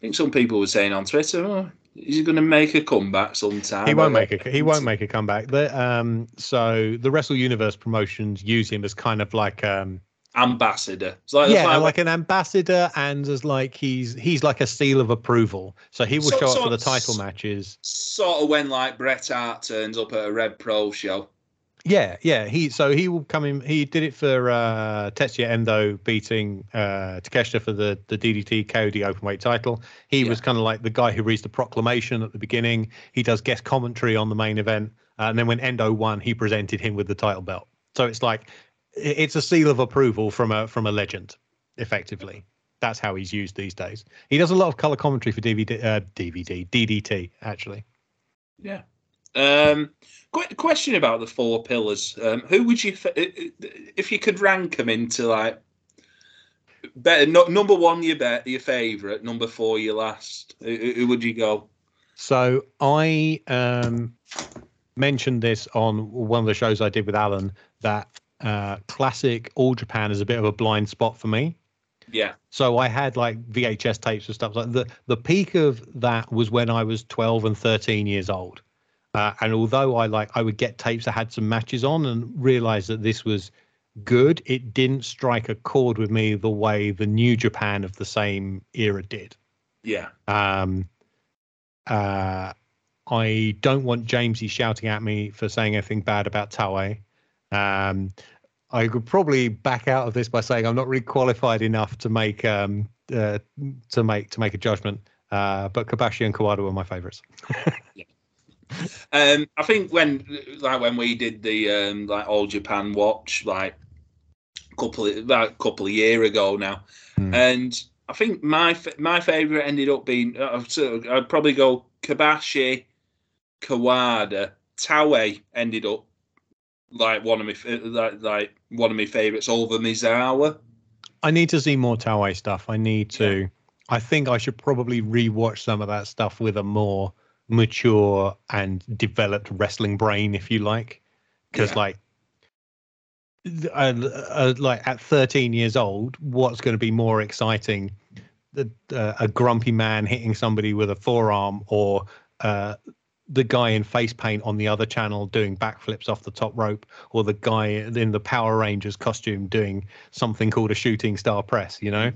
think some people were saying on Twitter, oh, is he going to make a comeback sometime? he won't make a he won't make a comeback. The um so the Wrestle Universe promotions use him as kind of like um ambassador. It's like, yeah, like an ambassador, and as like he's he's like a seal of approval. So he will So- show up so for the title matches. sort of when like Bret Hart turns up at a Rev Pro show. Yeah, yeah. He so he will come in. He did it for uh, Tetsuya Endo beating uh, Takeshita for the the DDT KOD openweight title. He Yeah. was kind of like the guy who reads the proclamation at the beginning. He does guest commentary on the main event, uh, and then when Endo won, he presented him with the title belt. So it's like it's a seal of approval from a from a legend, effectively. That's how he's used these days. He does a lot of color commentary for DVD, uh, DVD, DDT actually. Yeah. Um, qu- question about the four pillars. Um, who would you, if you could rank them into like, better no, number one, your bet, your favorite. Number four, your last. Who, who- who would you go? So I um, mentioned this on one of the shows I did with Alan that uh, classic All Japan is a bit of a blind spot for me. Yeah. So I had like VHS tapes and stuff like the the peak of that was when I was 12 and 13 years old. Uh, and although I like I would get tapes that had some matches on and realize that this was good, it didn't strike a chord with me the way the New Japan of the same era did. Yeah. Um, uh, I don't want Jamesy shouting at me for saying anything bad about Taue. Um, I could probably back out of this by saying I'm not really qualified enough to make um uh, to make to make a judgment. Uh, but Kobashi and Kawada were my favorites. Um, I think when like when we did the um, like All Japan watch like a couple of, like a couple of year ago now, Hmm. and I think my my favorite ended up being uh, so I'd probably go Kobashi, Kawada, Taue ended up like one of my like, like one of my favorites over Misawa. I need to see more Taue stuff. I need to. I think I should probably rewatch some of that stuff with a more mature and developed wrestling brain, if you like, because Yeah. like. Uh, uh, like at 13 years old, what's going to be more exciting? The, uh, a grumpy man hitting somebody with a forearm, or uh, the guy in face paint on the other channel doing backflips off the top rope, or the guy in the Power Rangers costume doing something called a shooting star press. You know,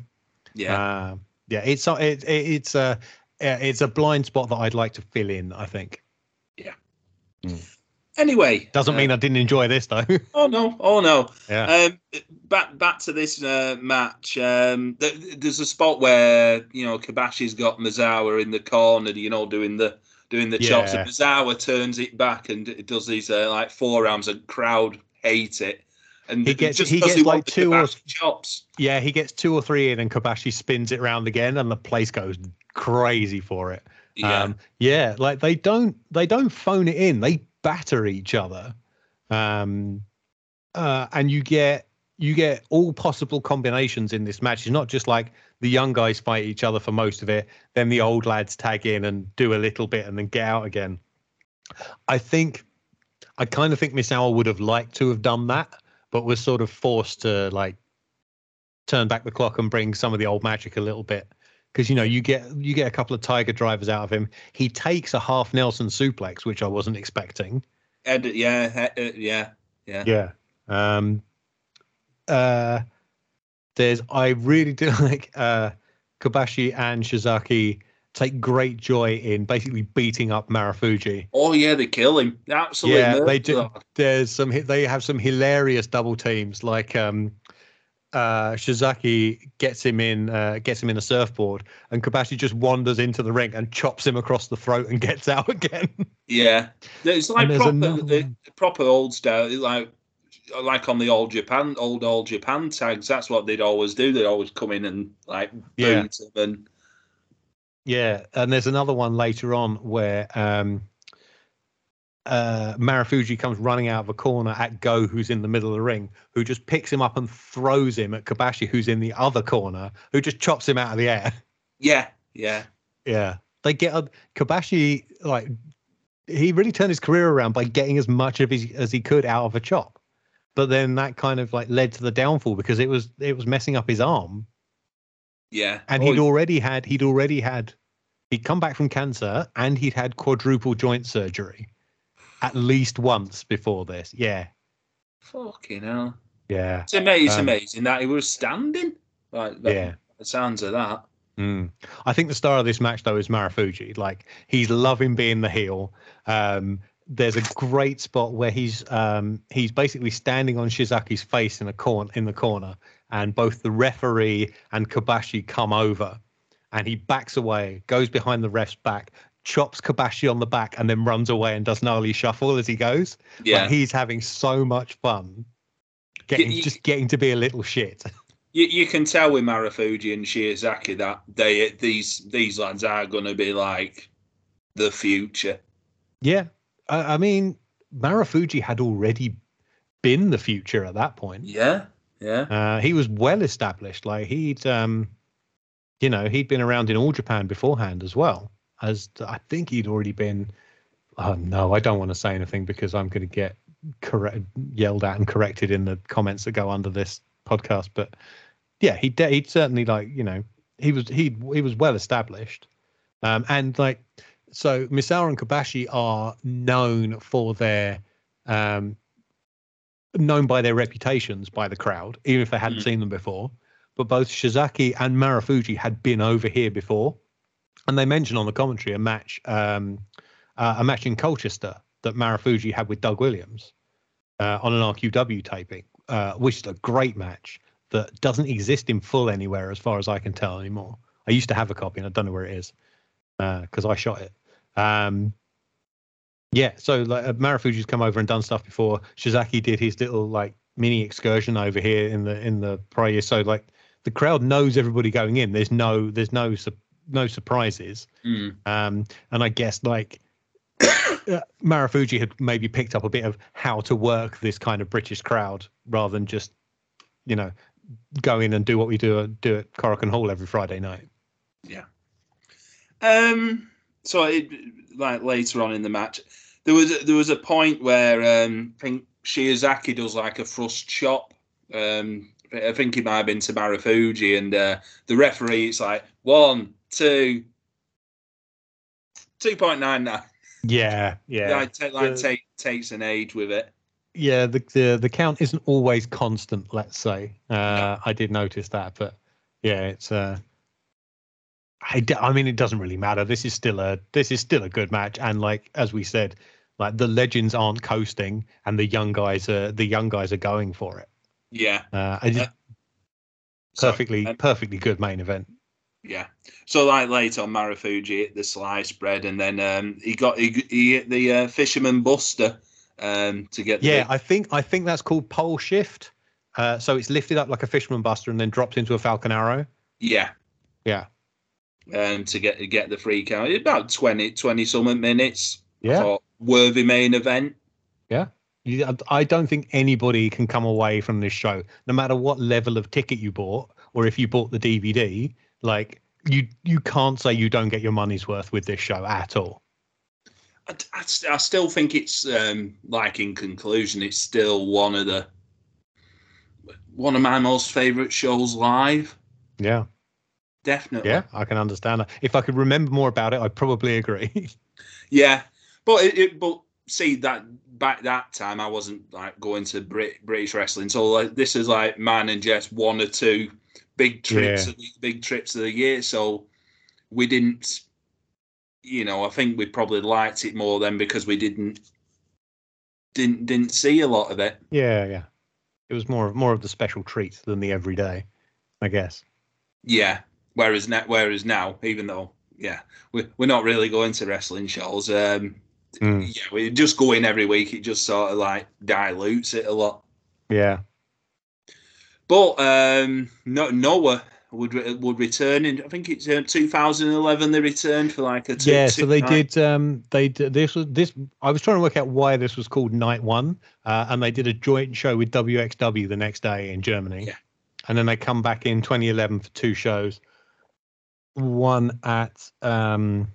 Yeah, uh, yeah. It's a- it, it, it's a uh, it's a blind spot that I'd like to fill in. I think Yeah. anyway, doesn't uh, mean I didn't enjoy this though. Oh no! Oh no! yeah, Um, back back to this uh, match. Um, th- there's a spot where you know Kobashi's got Misawa in the corner, you know, doing the doing the chops, Yeah. and Misawa turns it back and it does these uh, like forearms, and crowd hate it. And He gets- just he gets, like, two or- chops. yeah. He gets two or three in, and Kobashi spins it round again, and the place goes crazy for it. Yeah, Um, yeah, like they don't they don't phone it in. They batter each other, um, uh, and you get you get all possible combinations in this match. It's not just like the young guys fight each other for most of it, then the old lads tag in and do a little bit and then get out again. I think I kind of think Misawa would have liked to have done that, but was sort of forced to like turn back the clock and bring some of the old magic a little bit because you know you get you get a couple of tiger drivers out of him. He takes a half Nelson suplex, which I wasn't expecting. And yeah, uh, yeah, yeah. Yeah. Um. Uh. There's I really do like uh, Kobashi and Shiozaki take great joy in basically beating up Marufuji. Oh yeah, they kill him. Absolutely. Yeah, they do. There's some they have some hilarious double teams like um uh Shiozaki gets him in uh gets him in a surfboard and Kobashi just wanders into the ring and chops him across the throat and gets out again. Yeah, it's like proper, another proper old style, like like on the old Japan, old old Japan tags. That's what they'd always do. They'd always come in and like Yeah. and Yeah, and there's another one later on where um, uh, Marufuji comes running out of a corner at Go, who's in the middle of the ring, who just picks him up and throws him at Kobashi, who's in the other corner, who just chops him out of the air. yeah, yeah, Yeah, they get a Kobashi like he really turned his career around by getting as much of his as he could out of a chop, but then that kind of like led to the downfall because it was it was messing up his arm. Yeah. and Oh, he'd already had he'd already had he'd come back from cancer and he'd had quadruple joint surgery at least once before this yeah fucking hell. yeah It's amazing, it's Um, amazing that he was standing. Like that, yeah the sounds of that. Mm. I think the star of this match though is Marufuji. Like he's loving being the heel. Um, there's a great spot where he's um, he's basically standing on Shiozaki's face in a corner in the corner, and both the referee and Kobashi come over, and he backs away, goes behind the ref's back, chops Kobashi on the back, and then runs away and does gnarly shuffle as he goes. Yeah, Like, he's having so much fun, getting you- just getting to be a little shit. you, you can tell with Marufuji and Shiozaki that they these these lads are going to be like the future. Yeah, I, I mean, Marufuji had already been the future at that point. Yeah, yeah, Uh, he was well established. Like he'd, um, you know, he'd been around in all Japan beforehand as well. As I think he'd already been. Oh no, I don't want to say anything because I'm going to get correct, yelled at and corrected in the comments that go under this podcast. But yeah, he de- he'd certainly like you know he was he he was well established, um, and like so Misawa and Kobashi are known for their um, known by their reputations by the crowd, even if they hadn't Mm. seen them before. But both Shiozaki and Marufuji had been over here before, and they mentioned on the commentary a match, um, uh, a match in Colchester that Marufuji had with Doug Williams uh, on an RQW taping. uh, which is a great match that doesn't exist in full anywhere as far as I can tell anymore. I used to have a copy and I don't know where it is because I shot it. Um, yeah, so like uh, Marufuji's come over and done stuff before. Shiozaki did his little like mini excursion over here in the in the prior year. So like the crowd knows everybody going in. There's no there's no su- no surprises. Mm. Um, and I guess like uh, Marufuji had maybe picked up a bit of how to work this kind of British crowd rather than just you know go in and do what we do do at Korakuen Hall every Friday night. Yeah. Um, so it, like later on in the match, there was there was a point where um, I think Shiozaki does like a thrust chop. Um, I think it might have been to Marufuji, and uh, the referee it's like one, two, two point nine nine. Yeah, yeah. Like, take, like The- take, takes an age with it. yeah the, the the count isn't always constant let's say. Uh i did notice that but yeah it's uh I, d- I mean it doesn't really matter. This is still a this is still a good match. And like as we said like the legends aren't coasting and the young guys are the young guys are going for it. Yeah, uh I just, Uh, perfectly um, perfectly good main event Yeah. So like later on, Marufuji, hit the sliced bread, and then um, he got he, he hit the uh, fisherman buster um, to get. Yeah big- i think i think that's called pole shift uh so it's lifted up like a fisherman buster and then dropped into a falcon arrow yeah. Yeah. Um, to get get the free count, about 20, 20 something minutes. Yeah worthy main event. I- I don't think anybody can come away from this show, no matter what level of ticket you bought, or if you bought the DVD. Like you, you can't say you don't get your money's worth with this show at all. I, I, st- I still think it's um, like in conclusion, it's still one of the one of my most favourite shows live. Yeah, Definitely. yeah, I can understand that. If I could remember more about it, I'd probably agree. Yeah, but it, it, but see that back that time I wasn't like going to Brit, British wrestling, so like this is like mine and Jess one or two big trips, Yeah. of the, big trips of the year. So we didn't, you know, I think we probably liked it more then because we didn't didn't didn't see a lot of it. yeah, yeah. It was more of more of the special treat than the everyday, I guess. Yeah. Whereas now, whereas now, even though yeah, we're we're not really going to wrestling shows. Um, Mm. yeah, we just go in every week. It just sort of like dilutes it a lot. Yeah, But um, no, Noah would would return in. I think it's uh, 2011. They returned for like a two, yeah. So they night- did. Um, they did this was this. I was trying to work out why this was called Night One, uh, and they did a joint show with WXW the next day in Germany. Yeah. and then they come back in 2011 for two shows. One at um,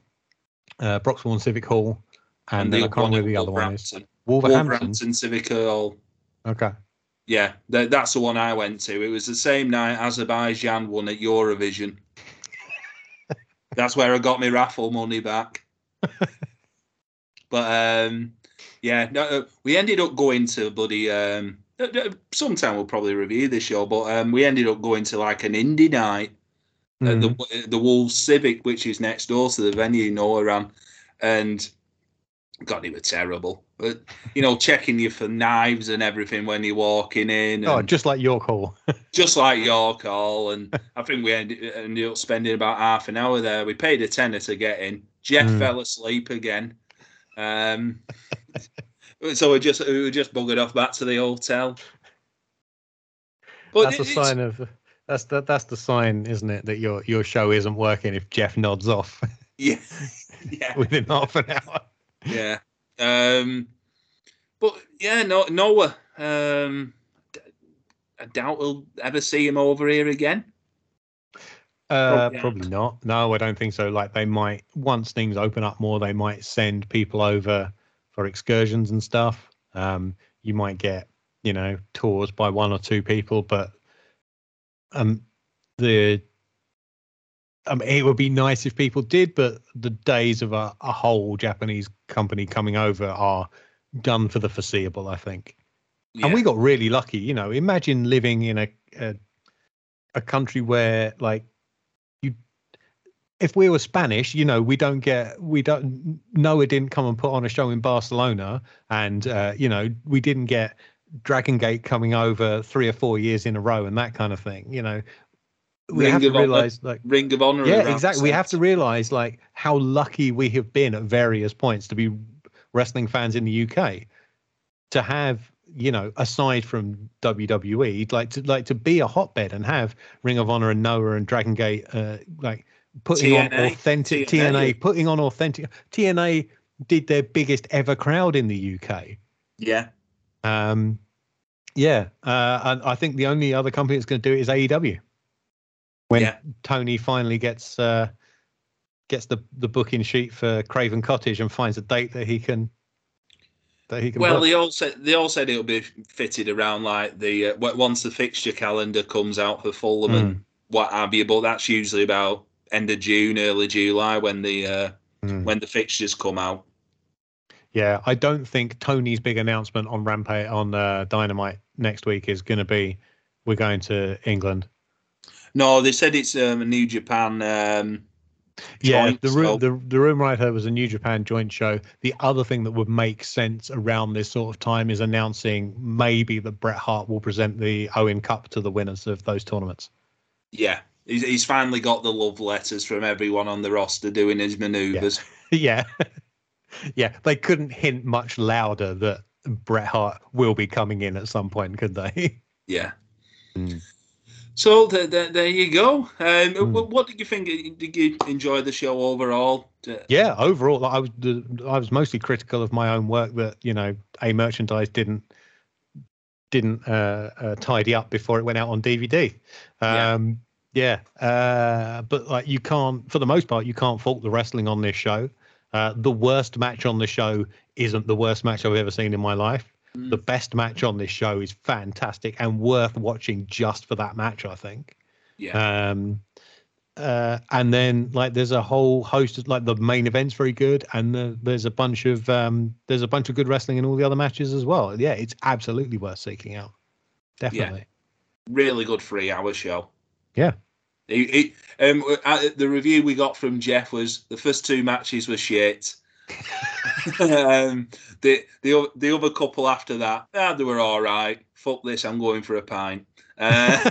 uh, Broxbourne Civic Hall, and, then I the can't remember the other one is. Wolverhampton. Wolverhampton Civic Hall. Okay. Yeah, that, that's the one I went to. It was the same night Azerbaijan won at Eurovision. that's where I got my raffle money back. but um, yeah, no, uh, we ended up going to buddy. Um, uh, uh, sometime we'll probably review this show, but um, we ended up going to like an indie night at Mm. the the Wolves Civic, which is next door to the venue Noah ran, and God, it was terrible. But you know, checking you for knives and everything when you're walking in, and Oh, just like York Hall. just like your call. And I think we ended, ended up spending about half an hour there. We paid a tenner to get in. Jeff Mm. fell asleep again. Um, so we just we just buggered off back to the hotel. But that's a it- it's- sign of that's the that's the sign, isn't it, that your your show isn't working if Jeff nods off Yeah, yeah. within half an hour. Yeah. Um, but yeah, no, Noah. Um, I doubt we'll ever see him over here again. Uh, Probably probably not. No, I don't think so. Like they might once things open up more, they might send people over for excursions and stuff. Um, you might get you know tours by one or two people, but um, the I mean, it would be nice if people did, but the days of a, a whole Japanese company coming over are done for the foreseeable. I think. Yeah. And we got really lucky, you know. Imagine living in a, a a country where like you if we were Spanish, you know, we don't get we don't Noah didn't come and put on a show in Barcelona and uh, you know, we didn't get Dragon Gate coming over three or four years in a row and that kind of thing. You know, we Ring have to of Honor- realize like Ring of Honor. yeah, exactly. We have to realize like how lucky we have been at various points to be wrestling fans in the UK to have you know aside from WWE like to like to be a hotbed and have Ring of Honor and Noah and Dragon Gate uh, like putting on authentic TNA. TNA putting on authentic TNA did their biggest ever crowd in the UK. Yeah. Um, yeah, uh, and I think the only other company that's going to do it is AEW. When Yeah. Tony finally gets uh, gets the the booking sheet for Craven Cottage and finds a date that he can that he can. Well, book. they all said they all said it'll be fitted around like the uh, once the fixture calendar comes out for Fulham Hmm. and what have you. But that's usually about end of June, early July when the uh, Mm. when the fixtures come out. Yeah, I don't think Tony's big announcement on Rampage on uh, Dynamite next week is going to be we're going to England. No, they said it's um, a New Japan. Um, Yeah, the so- room the, the room right heard was a New Japan joint show. The other thing that would make sense around this sort of time is announcing maybe that Bret Hart will present the Owen Cup to the winners of those tournaments. yeah, he's, he's finally got the love letters from everyone on the roster doing his manoeuvres. yeah, yeah, they couldn't hint much louder that Bret Hart will be coming in at some point, could they? Yeah. Mm. So th- th- there you go. Um, Mm. What did you think? Did you enjoy the show overall? Yeah, overall, I was I was mostly critical of my own work that you know a merchandise didn't didn't uh, uh, tidy up before it went out on DVD. Yeah. Um, yeah, uh, but like you can't, for the most part, you can't fault the wrestling on this show. Uh, the worst match on the show isn't the worst match I've ever seen in my life. Mm. The best match on this show is fantastic and worth watching just for that match. I think. Yeah. Um, uh, and then like there's a whole host of like the main event's very good, and the, there's a bunch of um, there's a bunch of good wrestling in all the other matches as well. Yeah, it's absolutely worth seeking out. Definitely. really good three hour show. Yeah. He, he, um, uh, the review we got from Jeff was the first two matches were shit. um, the the the other couple after that, ah, they were all right. Fuck this, I'm going for a pint. Uh,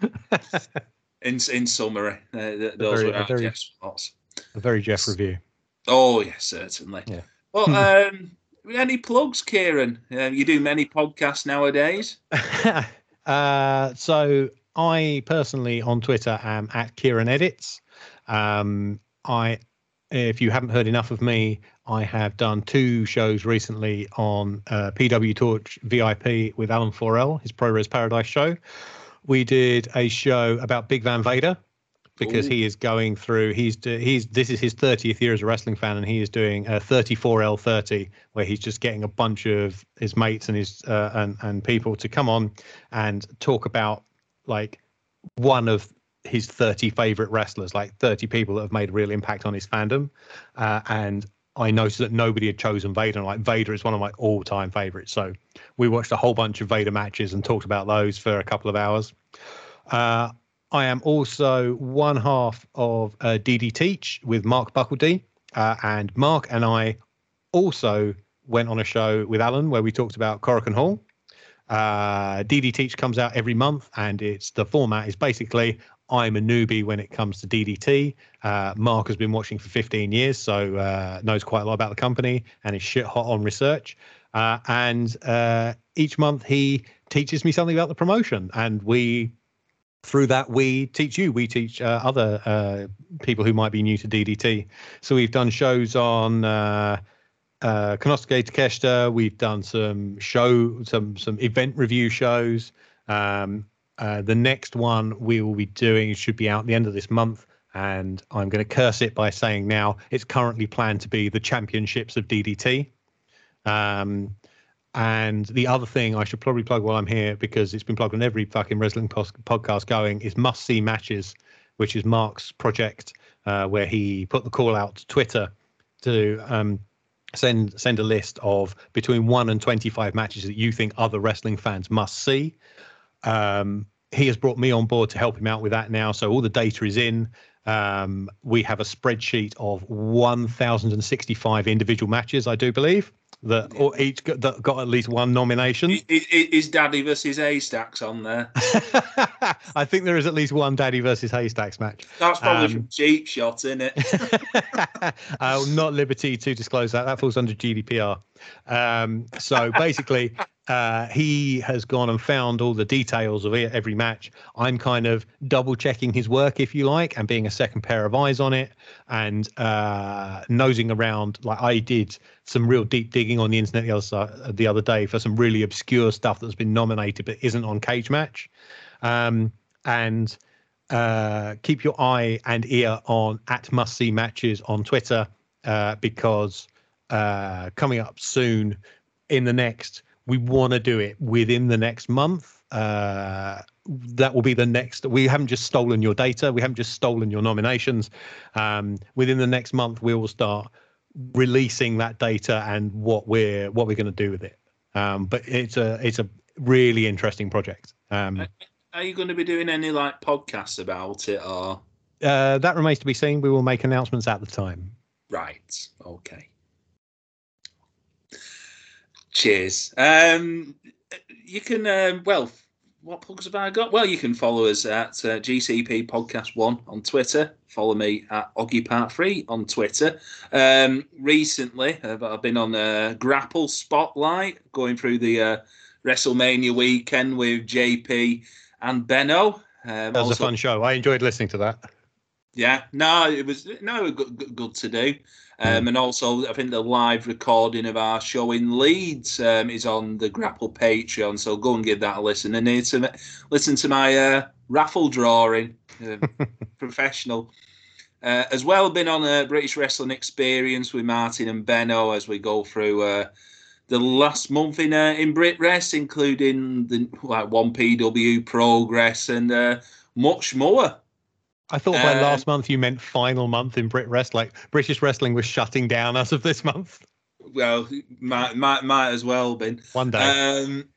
in in summary, uh, th- those very- were a our very- Jeff's thoughts. a very Jeff review. Oh yes, certainly. Yeah. Well, um, any plugs, Kieran? Um, you do many podcasts nowadays. uh, so I personally on Twitter am at Kieran Edits. Um, I, if you haven't heard enough of me, I have done two shows recently on uh, PW Torch VIP with Alan Forel, his Pro Res Paradise show. We did a show about Big Van Vader because Ooh. he is going through. He's he's this is his 30th year as a wrestling fan, and he is doing a 34L30 where he's just getting a bunch of his mates and his uh, and and people to come on and talk about like one of his 30 favorite wrestlers, like 30 people that have made a real impact on his fandom. Uh, and I noticed that nobody had chosen Vader. And like Vader is one of my all-time favorites. So we watched a whole bunch of Vader matches and talked about those for a couple of hours. Uh, I am also one half of uh, DD Teach with Mark Buckledy, uh, and Mark and I also went on a show with Alan where we talked about Korakuen Hall. Uh, DD Teach comes out every month, and it's the format is basically I'm a newbie when it comes to DDT. Uh, Mark has been watching for 15 years, so uh, knows quite a lot about the company and is shit hot on research. Uh, and uh, each month he teaches me something about the promotion, and we through that we teach you we teach uh, other uh, people who might be new to ddt so we've done shows on uh uh Konosuke Takeshita we've done some show some some event review shows um uh, the next one we will be doing should be out at the end of this month and i'm going to curse it by saying now it's currently planned to be the championships of ddt um and the other thing I should probably plug while I'm here, because it's been plugged on every fucking wrestling pos- podcast going, is Must See Matches, which is Mark's project uh, where he put the call out to Twitter to um, send send a list of between one and 25 matches that you think other wrestling fans must see. Um, he has brought me on board to help him out with that now. So all the data is in. Um, we have a spreadsheet of 1,065 individual matches, I do believe. that or each got, that got at least one nomination. I- I- Is Daddy versus Haystacks on there? I think there is at least one Daddy versus Haystacks match. That's probably Um, from Cheap Shot, isn't it? uh, not liberty to disclose that. That falls under GDPR. Um, so basically, uh, he has gone and found all the details of every match. I'm kind of double checking his work, if you like, and being a second pair of eyes on it and uh, nosing around. Like I did some real deep digging on the internet the other side, the other day for some really obscure stuff that's been nominated but isn't on Cage Match. Um, and uh, keep your eye and ear on at must see matches on Twitter uh, because uh, coming up soon in the next, we want to do it within the next month. Uh, that will be the next. We haven't just stolen your data. We haven't just stolen your nominations. Um, within the next month, we will start releasing that data and what we're what we're going to do with it. Um, but it's a it's a really interesting project. Um, Are you going to be doing any like podcasts about it or? uh, that remains to be seen. We will make announcements at the time. Right. Okay. Cheers. Um, you can um, well, what plugs have I got? Well, you can follow us at uh, GCP Podcast One on Twitter. Follow me at Oggy Part Three on Twitter. Um, recently, I've, I've been on a Grapple Spotlight, going through the uh, WrestleMania weekend with JP and Benno. Um, That was also- a fun show. I enjoyed listening to that. yeah, no, it was no good, good to do. Um, and also, I think the live recording of our show in Leeds um, is on the Grapple Patreon, so go and give that a listen. And need to listen to my uh, raffle drawing, uh, professional. Uh, as well, been on a British Wrestling Experience with Martin and Benno as we go through uh, the last month in uh, in Brit Rest, including the like one PW progress and uh, much more. I thought by Uh, last month you meant final month in Brit Rest, like British wrestling was shutting down as of this month. Well, might might might as well been. One day. Um,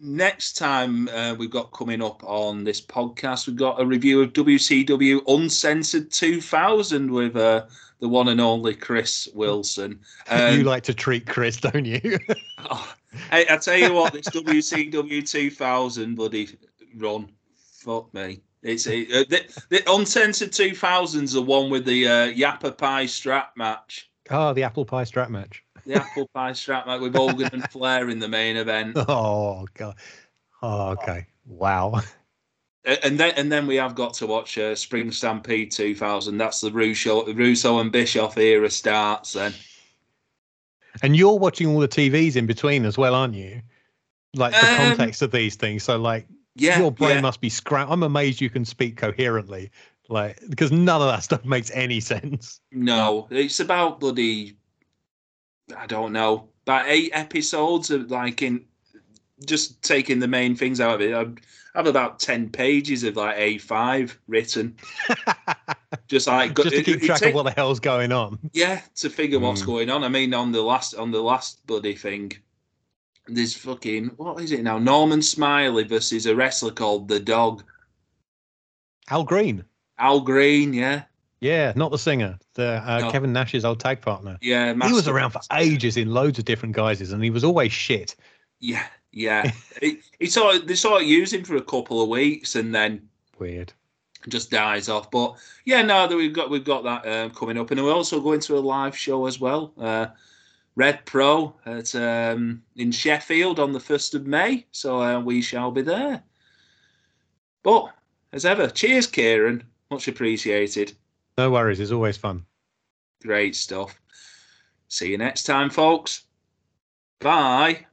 next time uh, we've got coming up on this podcast, we've got a review of WCW Uncensored 2000 with uh, the one and only Chris Wilson. Um, you like to treat Chris, don't you? oh, I, I tell you what, this WCW 2000 bloody run, fuck me. It's a, uh, the, the Uncensored 2000's the one with the uh, Yappapi strap match. oh, the apple pie strap match. The apple pie strap match with Hogan and Flair in the main event. Oh god. Oh, okay. Wow. And then and then we have got to watch uh, Spring Stampede 2000. That's the Russo, Russo and Bischoff era starts then. And you're watching all the TVs in between as well, aren't you? Like the Um, context of these things. So like Yeah, your brain yeah. must be scram. I'm amazed you can speak coherently. Like because none of that stuff makes any sense. No, it's about bloody. I don't know. About eight episodes of like in just taking the main things out of it. I have about ten pages of like A5 written, just like Just to it- keep it track take- of what the hell's going on. Yeah, to figure what's Mm. going on. I mean, on the last on the last bloody thing, there's fucking what is it now? Norman Smiley versus a wrestler called the Dog. Al Green. Al Green, yeah, Yeah, not the singer. The uh, No. Kevin Nash's old tag partner. yeah. he was around for ages in loads of different guises, and he was always shit. Yeah, yeah. he, he sort of, they sort of use him for a couple of weeks and then Weird. just dies off. But yeah, no, that we've got we've got that um, coming up, and we're also going to a live show as well. Uh, Rev Pro at um, in Sheffield on the first of May, so uh, we shall be there. But as ever, cheers, Kieran. Much appreciated. No worries. It's always fun. Great stuff. See you next time, folks. Bye.